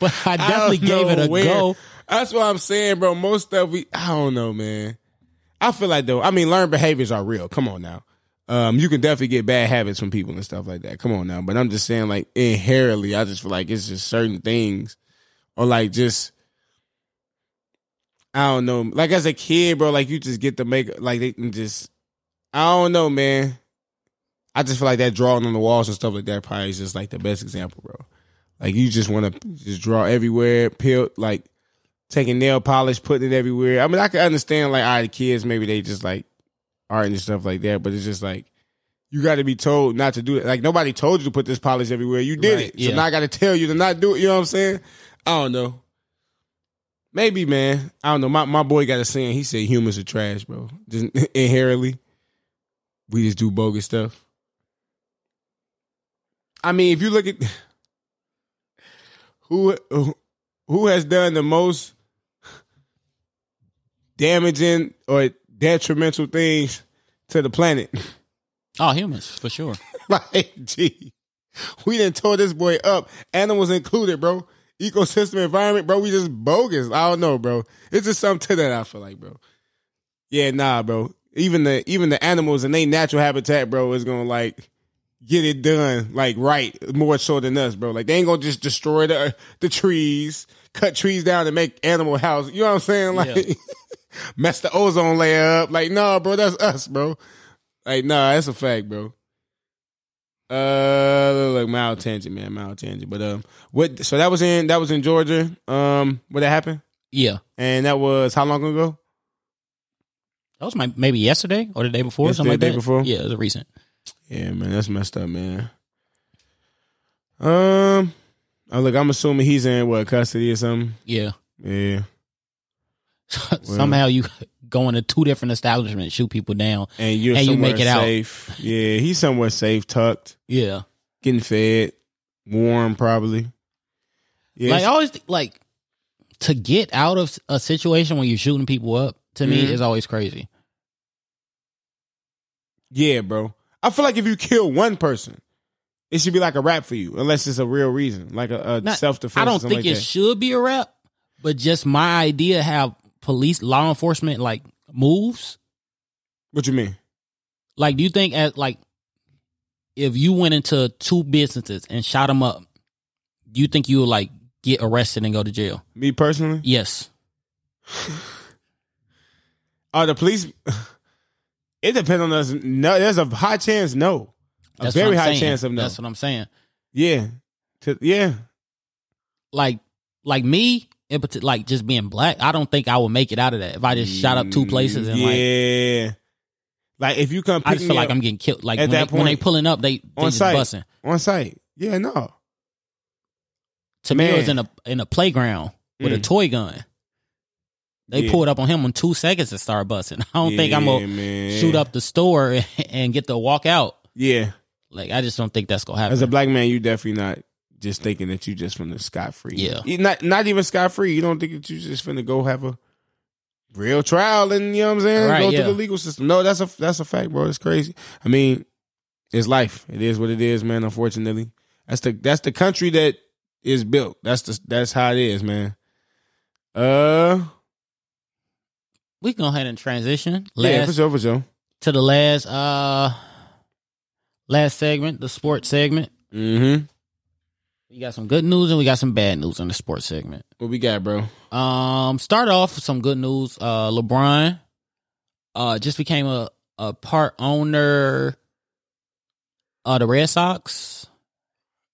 but I definitely I gave it a where. go. That's what I'm saying, bro. Most stuff we, I don't know, man. I feel like though, I mean, learned behaviors are real. Come on now. Um, you can definitely get bad habits from people and stuff like that. Come on now. But I'm just saying, like inherently, I just feel like it's just certain things, or like just, I don't know. Like as a kid, bro, like you just get to make like they can just, I don't know, man. I just feel like that drawing on the walls and stuff like that probably is just like the best example, bro. Like you just want to just draw everywhere, peel like taking nail polish, putting it everywhere. I mean, I can understand like all right, the kids maybe they just like art and stuff like that, but it's just like you got to be told not to do it. Like nobody told you to put this polish everywhere. You did Right, it, so yeah. now I got to tell you to not do it. You know what I'm saying? I don't know. Maybe, man. I don't know. My my boy got a saying. He said humans are trash, bro. Just inherently, we just do bogus stuff. I mean, if you look at who who has done the most damaging or detrimental things to the planet, Oh, humans for sure. like, gee, we didn't tore this boy up, animals included, bro. Ecosystem, environment, bro. We just bogus. I don't know, bro. It's just something to that. I feel like, bro. Yeah, nah, bro. Even the even the animals in their natural habitat, bro, is gonna like get it done like right more so than us, bro. Like they ain't gonna just destroy the the trees, cut trees down and make animal houses. You know what I'm saying? Like mess the ozone layer up. Like, nah, bro, that's us, bro. Like, nah, that's a fact, bro. Uh, look, mild tangent, man, mild tangent. But um, what? So that was in that was in Georgia. Um, where that happened, Yeah, and that was how long ago? that was my maybe yesterday or the day before, Yesterday, something like day that. before? Yeah, it was a recent. Yeah, man, that's messed up, man. Um, oh, look, I'm assuming he's in what custody or something. Yeah, Yeah, somehow you go into two different establishments, shoot people down. and you're And you make it out. safe. Yeah, he's somewhere safe, tucked, Yeah, getting fed, warm, probably. Yeah, like I always like to get out of a situation when you're shooting people up. To me, Mhm. is always crazy. Yeah, bro. I feel like if you kill one person, it should be like a rap for you, unless it's a real reason, like a, a self defense. I don't think like it that. should be a rap, but just my idea how police, law enforcement, like moves. What you mean? Like, do you think at like if you went into two businesses and shot them up, do you think you would like get arrested and go to jail? Me personally? Yes. Are the police? It depends on us. No, there's a high chance. No, a That's very high saying. chance of no. That's what I'm saying. yeah, To- yeah. Like, like me, parti- like just being black, I don't think I would make it out of that if I just shot up two places and like yeah. Like if you come, I just feel like I'm getting killed. Like At when, that they, when they pulling up, they, they on just site. busting. on site. Yeah, no. To me, it was in a in a playground with a Mm. toy gun. They Yeah. pulled up on him in two seconds and start busting. I don't think I'm gonna man. shoot up the store and get to walk out. Yeah, Like I just don't think that's gonna happen. as a black man, you definitely not just thinking that you just from the scot free. Yeah. not not even scot free. You don't think that you just finna go have a real trial and you know what I'm saying? Right, go yeah. through the legal system. No, that's a that's a fact, bro. It's crazy. I mean, it's life. It is what it is, man. Unfortunately, that's the that's the country that is built. That's the that's how it is, man. Uh, we can go ahead and transition yeah, for sure, for sure. to the last uh last segment, the sports segment. Mm-hmm. We got some good news and we got some bad news in the sports segment. What we got, bro? Um, start off with some good news. Uh, LeBron, uh, just became a a part owner of the Red Sox.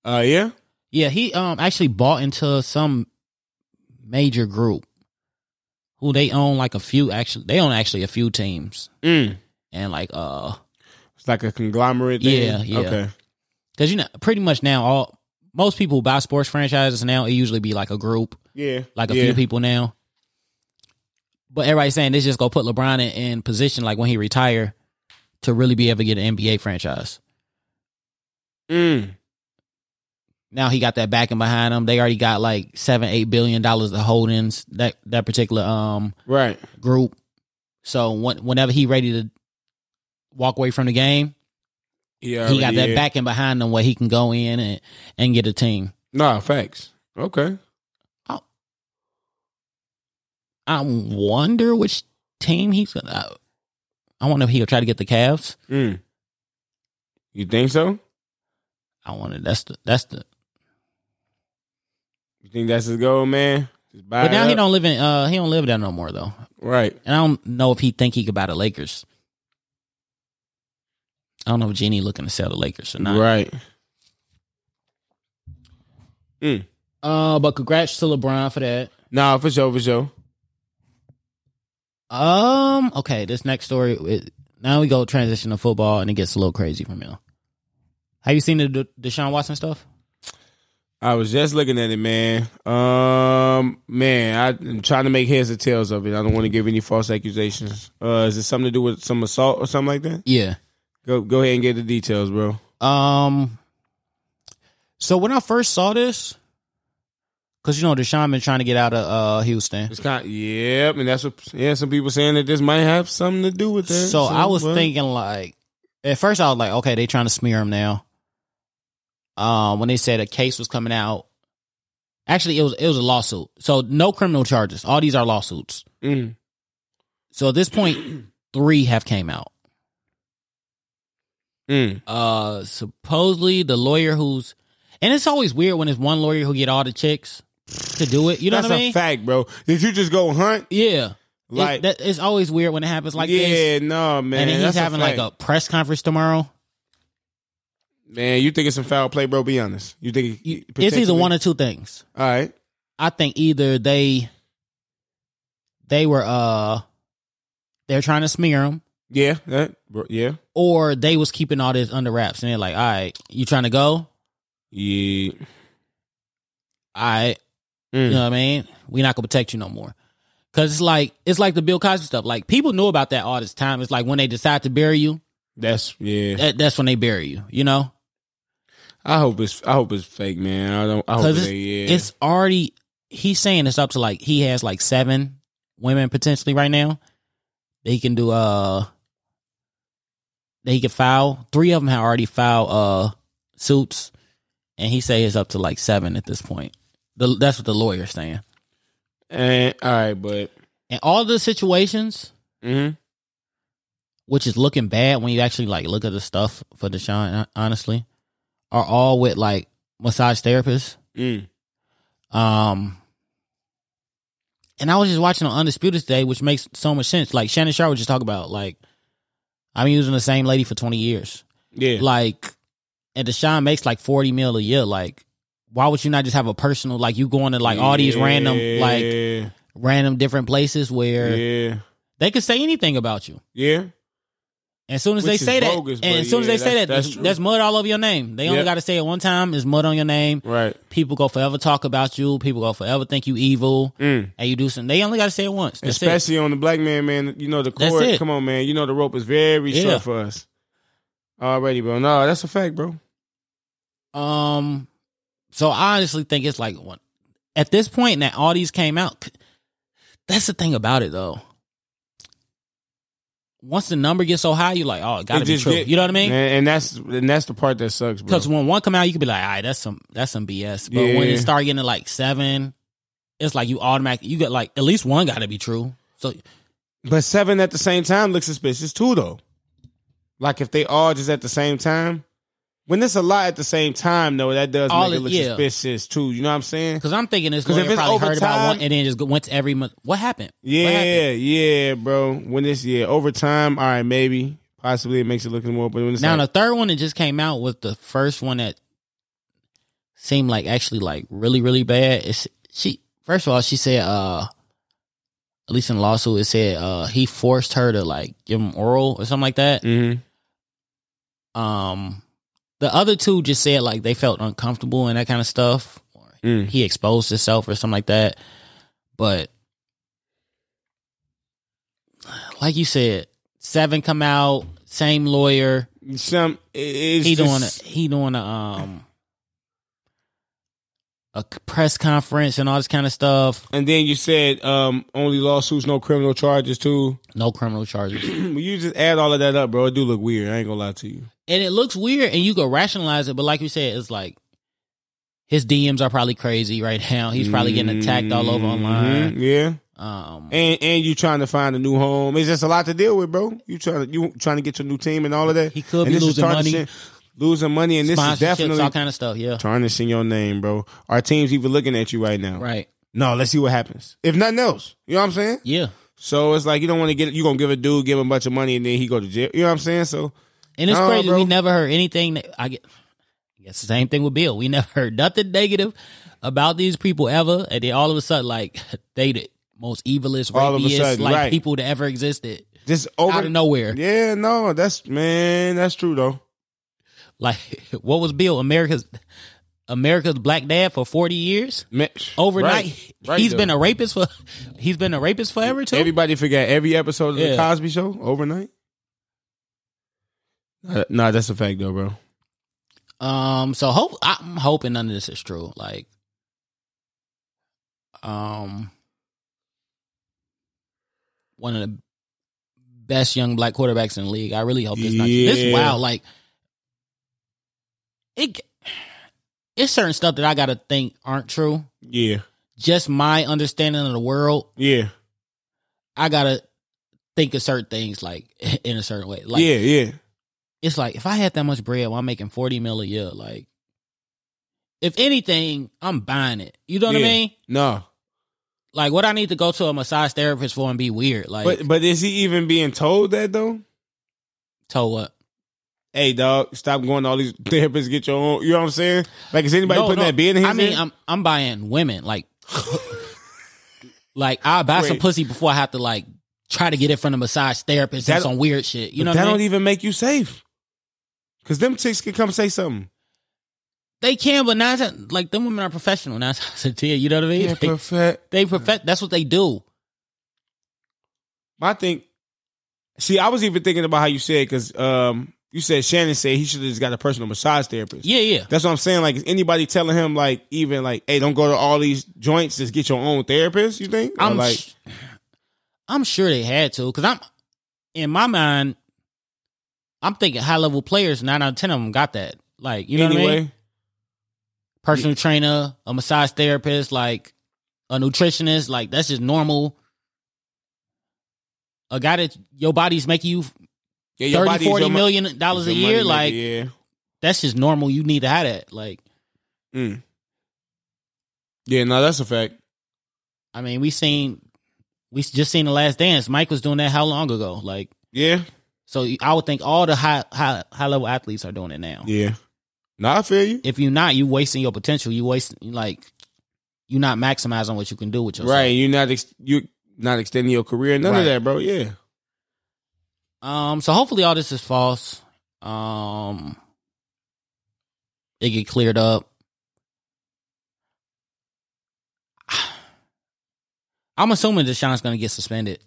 Uh, yeah. Yeah, he um actually bought into some major group who they own like a few actually they own actually a few teams Mm. and like uh It's like a conglomerate. Thing? Yeah, yeah. Okay. because you know pretty much now all most people who buy sports franchises now, it usually be like a group, Yeah, like a yeah. few people now. But everybody's saying this just gonna put LeBron in, in position, like when he retire, to really be able to get an NBA franchise. Mm. Now he got that backing behind him. They already got like seven, eight billion dollars of holdings that that particular um Right. group. So when, whenever he ready to walk away from the game, Yeah, he got that backing behind him where he can go in and and get a team. Nah, facts. Okay. I wonder which team he's gonna. I wonder if he'll try to get the Cavs. Mm. You think so? I wonder. That's the that's the. You think that's his goal, man? But now he don't live in. Uh, he don't live there no more though. Right. And I don't know if he think he could buy the Lakers. I don't know if Jeanie looking to sell the Lakers or not. Right. Mm. Uh, but congrats to LeBron for that. Nah, for sure, for sure. Um. Okay. This next story. It, now we go transition to football, and it gets a little crazy from here. Have you seen the De- Deshaun Watson stuff? I was just looking at it, man. Um, man, I'm trying to make heads or tails of it. I don't want to give any false accusations. Uh, is it something to do with some assault or something like that? Yeah. Go, go ahead and get the details, bro. Um. So when I first saw this, because you know Deshaun been trying to get out of uh Houston, It's kind, yep, and that's what. Yeah, some people saying that this might have something to do with that. so I was thinking like, at first I was like, okay, they trying to smear him now. Um, when they said a case was coming out, actually it was it was a lawsuit. So no criminal charges. All these are lawsuits. Mm. So at this point, three have came out. Mm. Uh, supposedly the lawyer who's, and it's always weird when it's one lawyer who get all the chicks to do it. You know That's what I a mean? A fact, bro. Did you just go hunt? Yeah. Like, it, that, it's always weird when it happens like yeah, this. Yeah, no, man. and then he's that's having like a press conference tomorrow. Man, you think it's some foul play, bro? Be honest. You think it- It's either one or two things. All right. I think either they they were uh they're trying to smear him, Yeah. That. Yeah. or they was keeping all this under wraps, and they're like, "All right, you trying to go? Yeah. All right, Mm. you know what I mean? We not gonna protect you no more." Cause it's like it's like the Bill Cosby stuff. Like people knew about that all this time. It's like when they decide to bury you, That's yeah. that, that's when they bury you. You know, I hope it's. I hope it's fake, man. I don't. I hope it's, ain't. Yeah. it's already. He's saying it's up to like he has like seven women potentially right now. He can do uh that he could file. Three of them have already filed uh suits, and he say it's up to like seven at this point. The, that's what the lawyer's saying. and all right, but. And all the situations, Mm-hmm. which is looking bad when you actually like look at the stuff for Deshaun, honestly, are all with like massage therapists. Mm. Um, and I was just watching on Undisputed today, which makes so much sense. Like Shannon Sharpe was just talking about, like I'm using the same lady for 20 years. Yeah. Like, and Deshaun makes like 40 mil a year. Like, why would you not just have a personal? Like, you going to like all these random, like random different places where Yeah. they could say anything about you. Yeah. As soon as Which they say bogus, that, and as soon as they say that, that's- that's, mud all over your name. They only Yep. got to say it one time. It's mud on your name. Right. People go forever talk about you. People go forever think you evil. Mm. And you do something. They only got to say it once. That's it. Especially on the black man, man. You know the cord. it. Come on, man. You know the rope is very Yeah. short for us. Already, bro. No, that's a fact, bro. Um, so I honestly think it's like one at this point that all these came out. That's the thing about it, though. Once the number gets so high, you're like, oh, it got to It be true. get- you know what I mean? And, and that's and that's the part that sucks, bro. Because when one come out, you can be like, all right, that's some that's some BS. But when Yeah. it start getting to like seven, it's like you automatically you got like at least one got to be true. So But seven at the same time looks suspicious too, though. Like if they all just at the same time. When it's a lot at the same time, though, that does All make it it- look yeah. suspicious too. You know what I'm saying? because I'm thinking this 'Cause if lawyer it's probably heard about overtime- one and then just went to every month. What happened? What Yeah, happened? yeah, bro. When this yeah over time, all right, maybe possibly it makes it look more. But when it's Now like, the third one that just came out was the first one that seemed like actually like really really bad. It's she first of all she said uh at least in the lawsuit it said uh he forced her to like give him oral or something like that. Mhm. Um The other two just said like they felt uncomfortable and that kind of stuff. Or Mm. He exposed himself or something like that. But like you said, seven come out, same lawyer. Some he doing a, he doing a um a press conference and all this kind of stuff. And then you said um, only lawsuits, no criminal charges too. No criminal charges. You just add all of that up, bro, it do look weird. I ain't gonna lie to you. and it looks weird and you can rationalize it but like you said it's like his dms are probably crazy right now he's probably getting attacked all over online Mhm, Yeah, um and and you trying to find a new home. It's just a lot to deal with, bro. You trying to you trying to get your new team and all of that. He could And be losing money. Losing money, and this is definitely all kind of stuff yeah tarnishing your name, bro. Our team's even looking at you right now. right No, let's see what happens. If nothing else, you know what I'm saying. yeah So it's like you don't want to get you gonna give a dude give him a bunch of money and then he go to jail. You know what I'm saying? So and it's crazy we never heard anything that i get I guess the same thing with bill we never heard nothing negative about these people ever and then all of a sudden like they the most evilest All of a rapiest sudden, like right. people that ever existed just over out of nowhere Yeah, no, that's man, that's true though. Like what was bill america's america's black dad for 40 years overnight. right, right he's though. been a rapist for he's been a rapist forever too. Everybody forgot every episode of the Cosby Show overnight. Nah, nah, that's a fact though, bro. um, so hope I'm hoping none of this is true. Like, um, one of the best young black quarterbacks in the league. I really hope this not. This Yeah. wow, like it. It's certain stuff that I gotta think aren't true. Yeah, Just my understanding of the world, yeah, I gotta think of certain things like in a certain way. Like yeah, yeah. it's like if I had that much bread while I'm making 40 mil a year, like if anything, I'm buying it. You know what I mean? No, Like what I need to go to a massage therapist for and be weird. Like but but is he even being told that though? told what? Hey, dog, stop going to all these therapists. Get your own. You know what I'm saying? Like, is anybody No, putting no. that bid in his I mean, head? I'm I'm buying women. Like like I'll buy some pussy before I have to like try to get it from the massage therapist That- and some weird shit. You know that I don't even make you safe. Cause them chicks can come say something. they can, but times like them women are professional. Times out of you know what I mean? Yeah, they, perfect. they perfect. That's what they do. I think. See, I was even thinking about how you said because um, you said Shannon said he should have just got a personal massage therapist. Yeah, yeah. That's what I'm saying. Like, is anybody telling him like even like, hey, don't go to all these joints. Just get your own therapist. You think? Or, I'm like, sh- I'm sure they had to because I'm in my mind. I'm thinking high level players. Nine out of ten of them got that. Like you know anyway. what I mean? Personal trainer, a massage therapist, like a nutritionist. Like that's just normal. A guy that your body's making you Yeah, your 30, body is 40 your mo- million dollars a year. Like yeah, that's just normal. You need to have that. Like mm. yeah, no, that's a fact. I mean, we seen we just seen the Last Dance. Mike was doing that how long ago? Like Yeah, So I would think all the high high high level athletes are doing it now. yeah. No, I feel you. If you're not, you wasting your potential. You wasting like you're not maximizing what you can do with yourself. Right, you're not ex- you not extending your career. None Right. of that, bro. Yeah, Um. So hopefully all this is false. Um. It get cleared up. I'm assuming Deshaun's going to get suspended.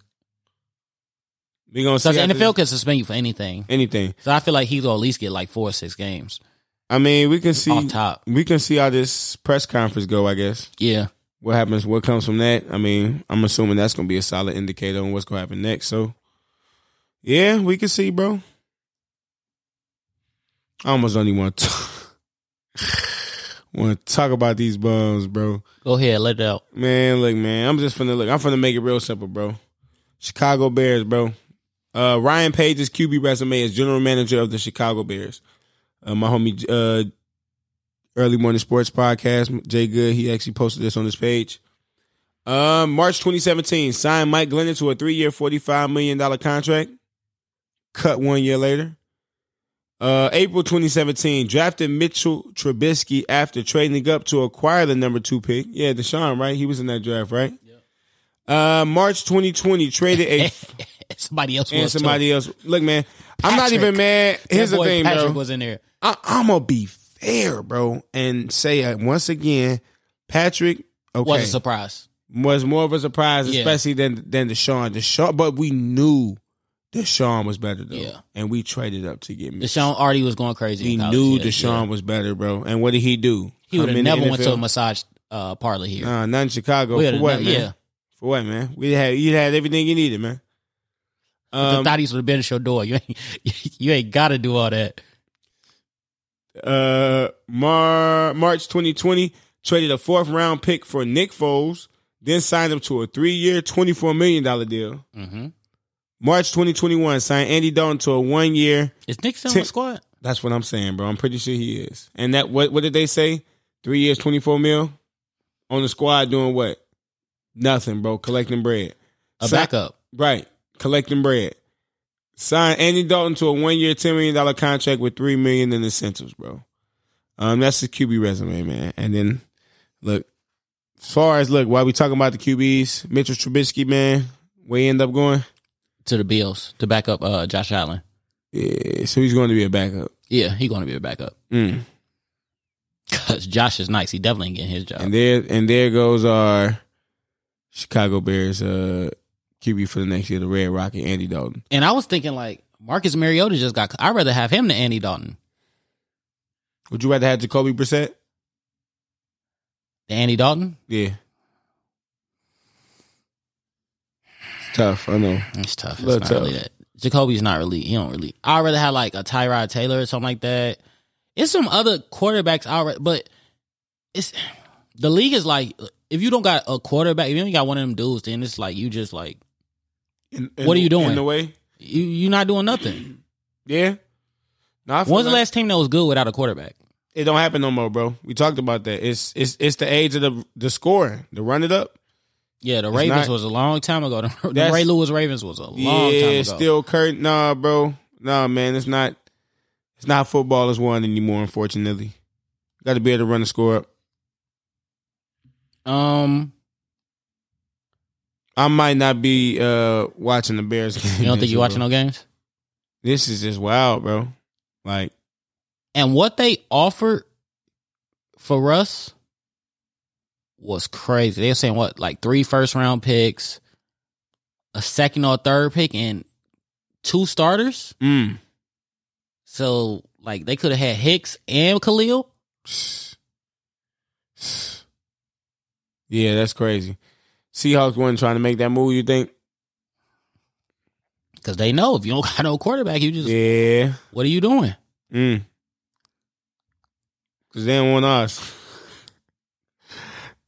we gonna see the NFL can suspend you for anything. anything. So I feel like he'll at least get like four or six games I mean, we can see off top. we can see how this press conference go. I guess Yeah. what happens, what comes from that. I mean, I'm assuming that's gonna be a solid indicator on what's gonna happen next. So, yeah, we can see, bro. I almost don't even want to want to talk about these bums, bro. Go ahead, let it out. Man, look, man, I'm just finna look. I'm finna make it real simple, bro. Chicago Bears, bro. Uh, Ryan Pace's QB resume as general manager of the Chicago Bears. Uh, my homie, uh, early morning sports podcast, Jay Good, he actually posted this on his page. Um, March 2017, signed Mike Glennon to a three-year, $45 million contract. Cut one year later. Uh, April 2017, drafted Mitchell Trubisky after trading up to acquire the number two pick. Yeah, Deshaun, right? He was in that draft, right? Uh, March 2020, traded a somebody else and somebody else. Look, man, I'm not even mad. Here's the thing, Patrick bro. was in there. I, I'm gonna be fair, bro, and say uh, once again, Patrick okay, Was a surprise. was more of a surprise, Yeah. especially than than Deshaun. Deshaun, but we knew Deshaun was better though, Yeah. and we traded up to get Mitch. Deshaun already was going crazy. we knew Yeah, Deshaun yeah. was better, bro. And what did he do? He would have never went to a massage uh, parlor here. Nah, not in Chicago. For what, ne- man? yeah. For what, man? We had you had everything you needed, man. the Um, thotties would have been at your door. You ain't, you ain't got to do all that. uh, Mar- March 2020 traded a fourth round pick for Nick Foles, then signed him to a three year, $24 million deal. hmm March 2021 signed Andy Dalton to a one year. Is Nick still on the squad? That's what I'm saying, bro. I'm pretty sure he is. And that what what did they say? Three years, 24 mil on the squad doing what? Nothing, bro. Collecting bread. A Si- backup. Right. Collecting bread. Signed Andy Dalton to a one year, $10 million contract with 3 million in incentives, bro. Um, that's the QB resume, man. And then, look, as far as, look, while we talking about the QBs, Mitchell Trubisky, man, where he end up going? To the Bills to back up uh, Josh Allen. Yeah, so he's going to be a backup. Yeah, he going to be a backup Mm. because Josh is nice. He definitely ain't getting his job. And there, and there goes our Chicago Bears uh, QB for the next year, the Red Rocket, Andy Dalton. And I was thinking like Marcus Mariota just got. I'd rather have him than Andy Dalton. Would you rather have Jacoby Brissett? Than Andy Dalton. Yeah. Tough, I know. It's tough. It's not tough. really that. Jacoby's not really. He don't really. I'd rather have like a Tyrod Taylor or something like that. It's some other quarterbacks. I would- but it's the league is like if you don't got a quarterback, if you ain't got one of them dudes, then it's like you just like In- in What are you doing? In the way? you you're not doing nothing. Yeah. No, I feel When's the last team that was good without a quarterback? It don't happen no more, bro. We talked about that. It's it's it's the age of the the scoring, the run it up. Yeah, the Ravens not- was a long time ago. The, the Ray Lewis Ravens was a long yeah, time ago. Yeah, still Kurt. Nah, bro. Nah, man. It's not. It's not football as one anymore. Unfortunately, got to be able to run the score up. um, I might not be uh watching the Bears. Game you don't think you're watching no games? This is just wild, bro. Like And what they offered for Russ was crazy. They were saying what, like three first round picks, a second or third pick, and two starters. mm. So like they could have had Hicks and Khalil. Yeah, that's crazy. Seahawks wasn't trying to make that move. You think? Because they know if you don't got no quarterback, you just Yeah. what are you doing? Mm. Cause they don't want us.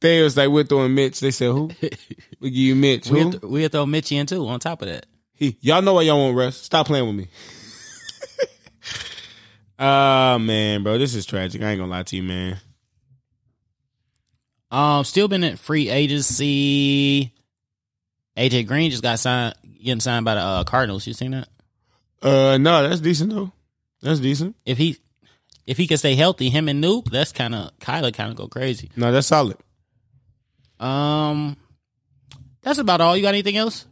They was like, we're throwing Mitch. They said, who? We give you Mitch. We Who? had, we had throw Mitchie in too. On top of that, He, y'all know why y'all want rest. Stop playing with me. Ah man, bro, this is tragic. I ain't gonna lie to you, man. um, still been at free agency. AJ Green just got signed, getting signed by the uh, Cardinals. You seen that? Uh, no, that's decent though. That's decent. If he if he can stay healthy, him and Nuke, that's kind of Kyler kind of go crazy. No, that's solid. Um, that's about all. You got anything else?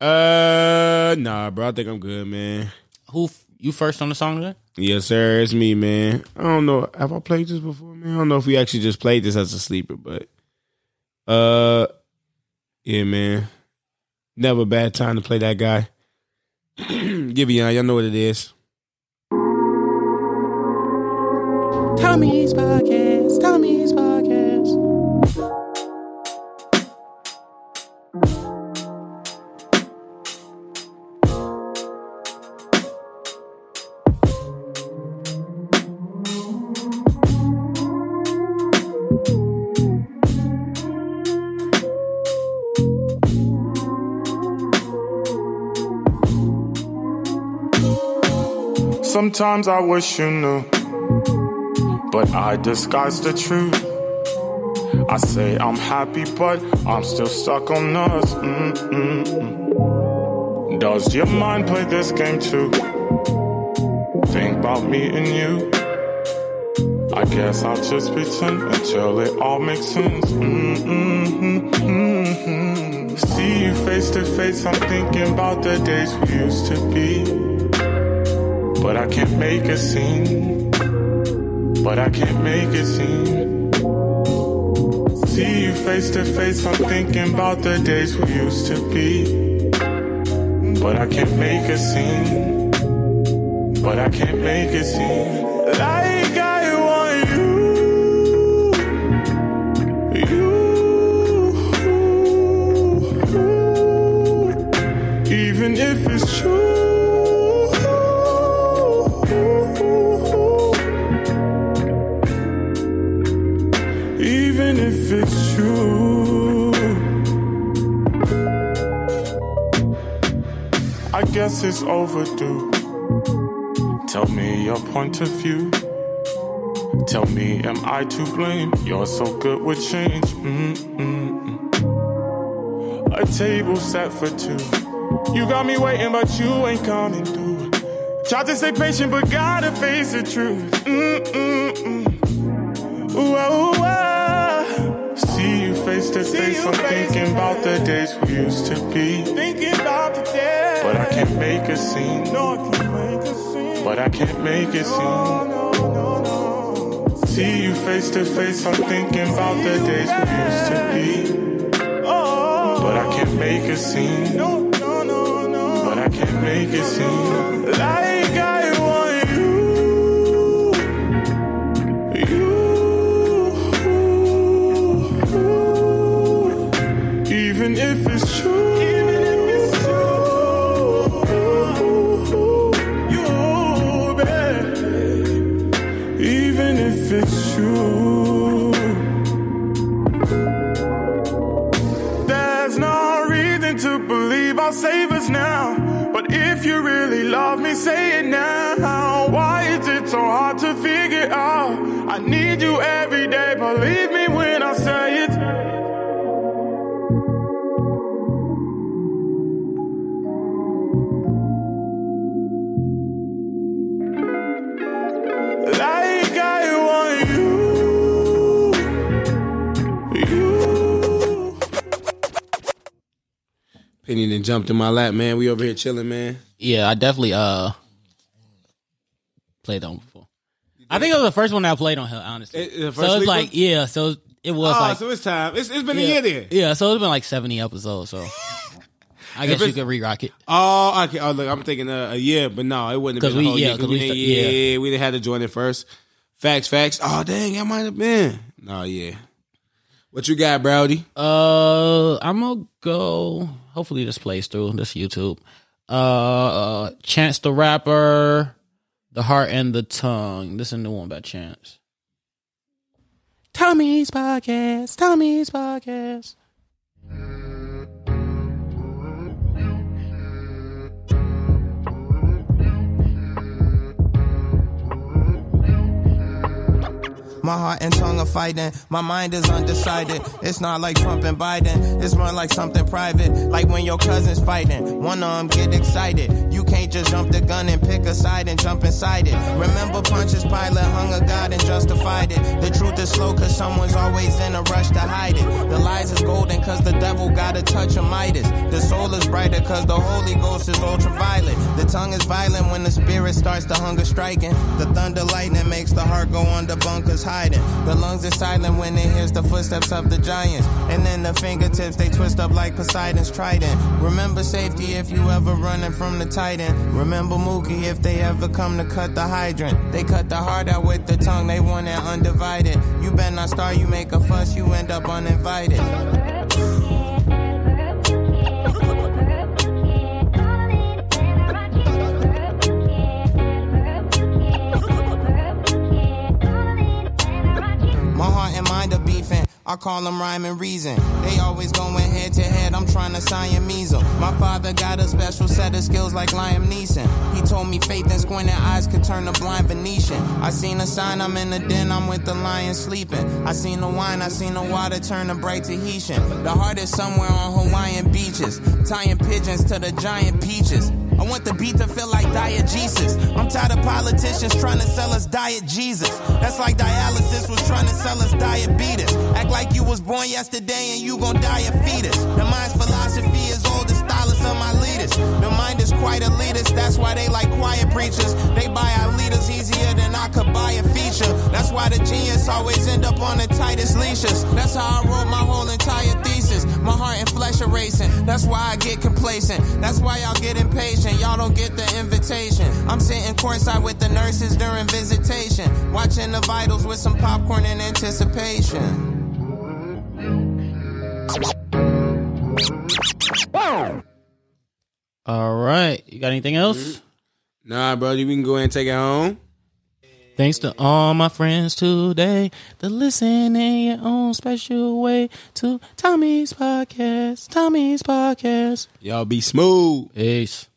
Uh, nah, bro, I think I'm good, man. Who f- you first on the song today? Yes, sir. It's me, man. I don't know. Have I played this before, man? I don't know if we actually just played this as a sleeper, but uh, yeah, man. Never a bad time to play that guy. Give me you, y'all know what it is. Tommy's podcast. Sometimes I wish you knew, but I disguise the truth. I say I'm happy, but I'm still stuck on us. Mm-mm-mm. Does your mind play this game too? Think about me and you. I guess I'll just pretend until it all makes sense. Mm-mm-mm-mm. See you face to face, I'm thinking about the days we used to be. But I can't make it seem. But I can't make it seem. See you face to face, I'm thinking about the days we used to be. But I can't make it seem. But I can't make it seem like I want you. You, I guess it's overdue. Tell me your point of view. Tell me, am I to blame? You're so good with change. Mm-mm-mm. A table set for two. You got me waiting, but you ain't coming through. Tried to stay patient, but gotta face the truth. Mm-mm-mm. Whoa, ah, ah. whoa. See you face to face. I'm thinking about the days we used to be. Thinking about the days. But I can't make a scene. No, I can't make a scene. But I can't make it seem. See you face to face. I'm thinking about the days we used to be. But I can't make a scene. But I can't make it seem like jumped in my lap, man. We over here chilling, man. Yeah, I definitely uh played on before. I think it was the first one that I played on here, honestly. It- the so first it's like one? yeah, so it was oh, like so it's time. It's, it's been yeah, a year then. Yeah, so it's been like seventy episodes. So I guess you could re-rock it. Oh, okay. Oh, look, I'm thinking uh, a year, but no, it wouldn't have been a we- whole yeah, year. 'cause we didn't- sta- yeah, yeah. we have to join it first. Facts, facts. Oh, dang, it might have been. No, yeah. What you got, Browdy? Uh, I'm gonna go. Hopefully, this plays through this YouTube. Uh, Chance the Rapper, The Heart and the Tongue. This is a new one by Chance. Tommy's podcast. Tommy's podcast. My heart and tongue are fighting. My mind is undecided. It's not like Trump and Biden. It's more like something private. Like when your cousin's fighting. One of them get excited. You can't just jump the gun and pick a side and jump inside it. Remember Pontius Pilate hung a God and justified it. The truth is slow cause someone's always in a rush to hide it. The lies is golden cause the devil got a touch of Midas. The soul is brighter cause the Holy Ghost is ultraviolet. The tongue is violent when the spirit starts to hunger striking. The thunder lightning makes the heart go under bunkers hiding. The lungs are silent when it hears the footsteps of the giants. And then the fingertips they twist up like Poseidon's trident. Remember safety if you ever running from the titan. Remember Mookie if they ever come to cut the hydrant. They cut the heart out with the tongue, they want it undivided. You better not start, you make a fuss, you end up uninvited. I call them rhyme and reason. They always going head to head. I'm trying to Siamese 'em. My father got a special set of skills like Liam Neeson. He told me faith and squinted eyes could turn a blind Venetian. I seen a sign, I'm in the den, I'm with the lion sleeping. I seen the wine, I seen the water turn a bright Tahitian. The heart is somewhere on Hawaiian beaches, tying pigeons to the giant peaches. I want the beat to feel like diegesis. I'm tired of politicians trying to sell us diet Jesus. That's like dialysis was trying to sell us diabetes. Act like you was born yesterday and you gon' die a fetus. The mind's philosophy is old as stylus of my leaders. The mind is quite elitist, that's why they like quiet preachers. They buy our leaders easier than I could buy a feature. That's why the genius always end up on the tightest leashes. That's how I wrote my whole entire thesis. My heart and flesh are racing. That's why I get complacent. That's why y'all get impatient. Y'all don't get the invitation. I'm sitting courtside with the nurses during visitation. Watching the vitals with some popcorn in anticipation. All right. You got anything else? Mm-hmm. Nah, brother, we can go ahead and take it home. Thanks to all my friends today to listen in your own special way to Tommy's podcast. Tommy's podcast. Y'all be smooth. Peace.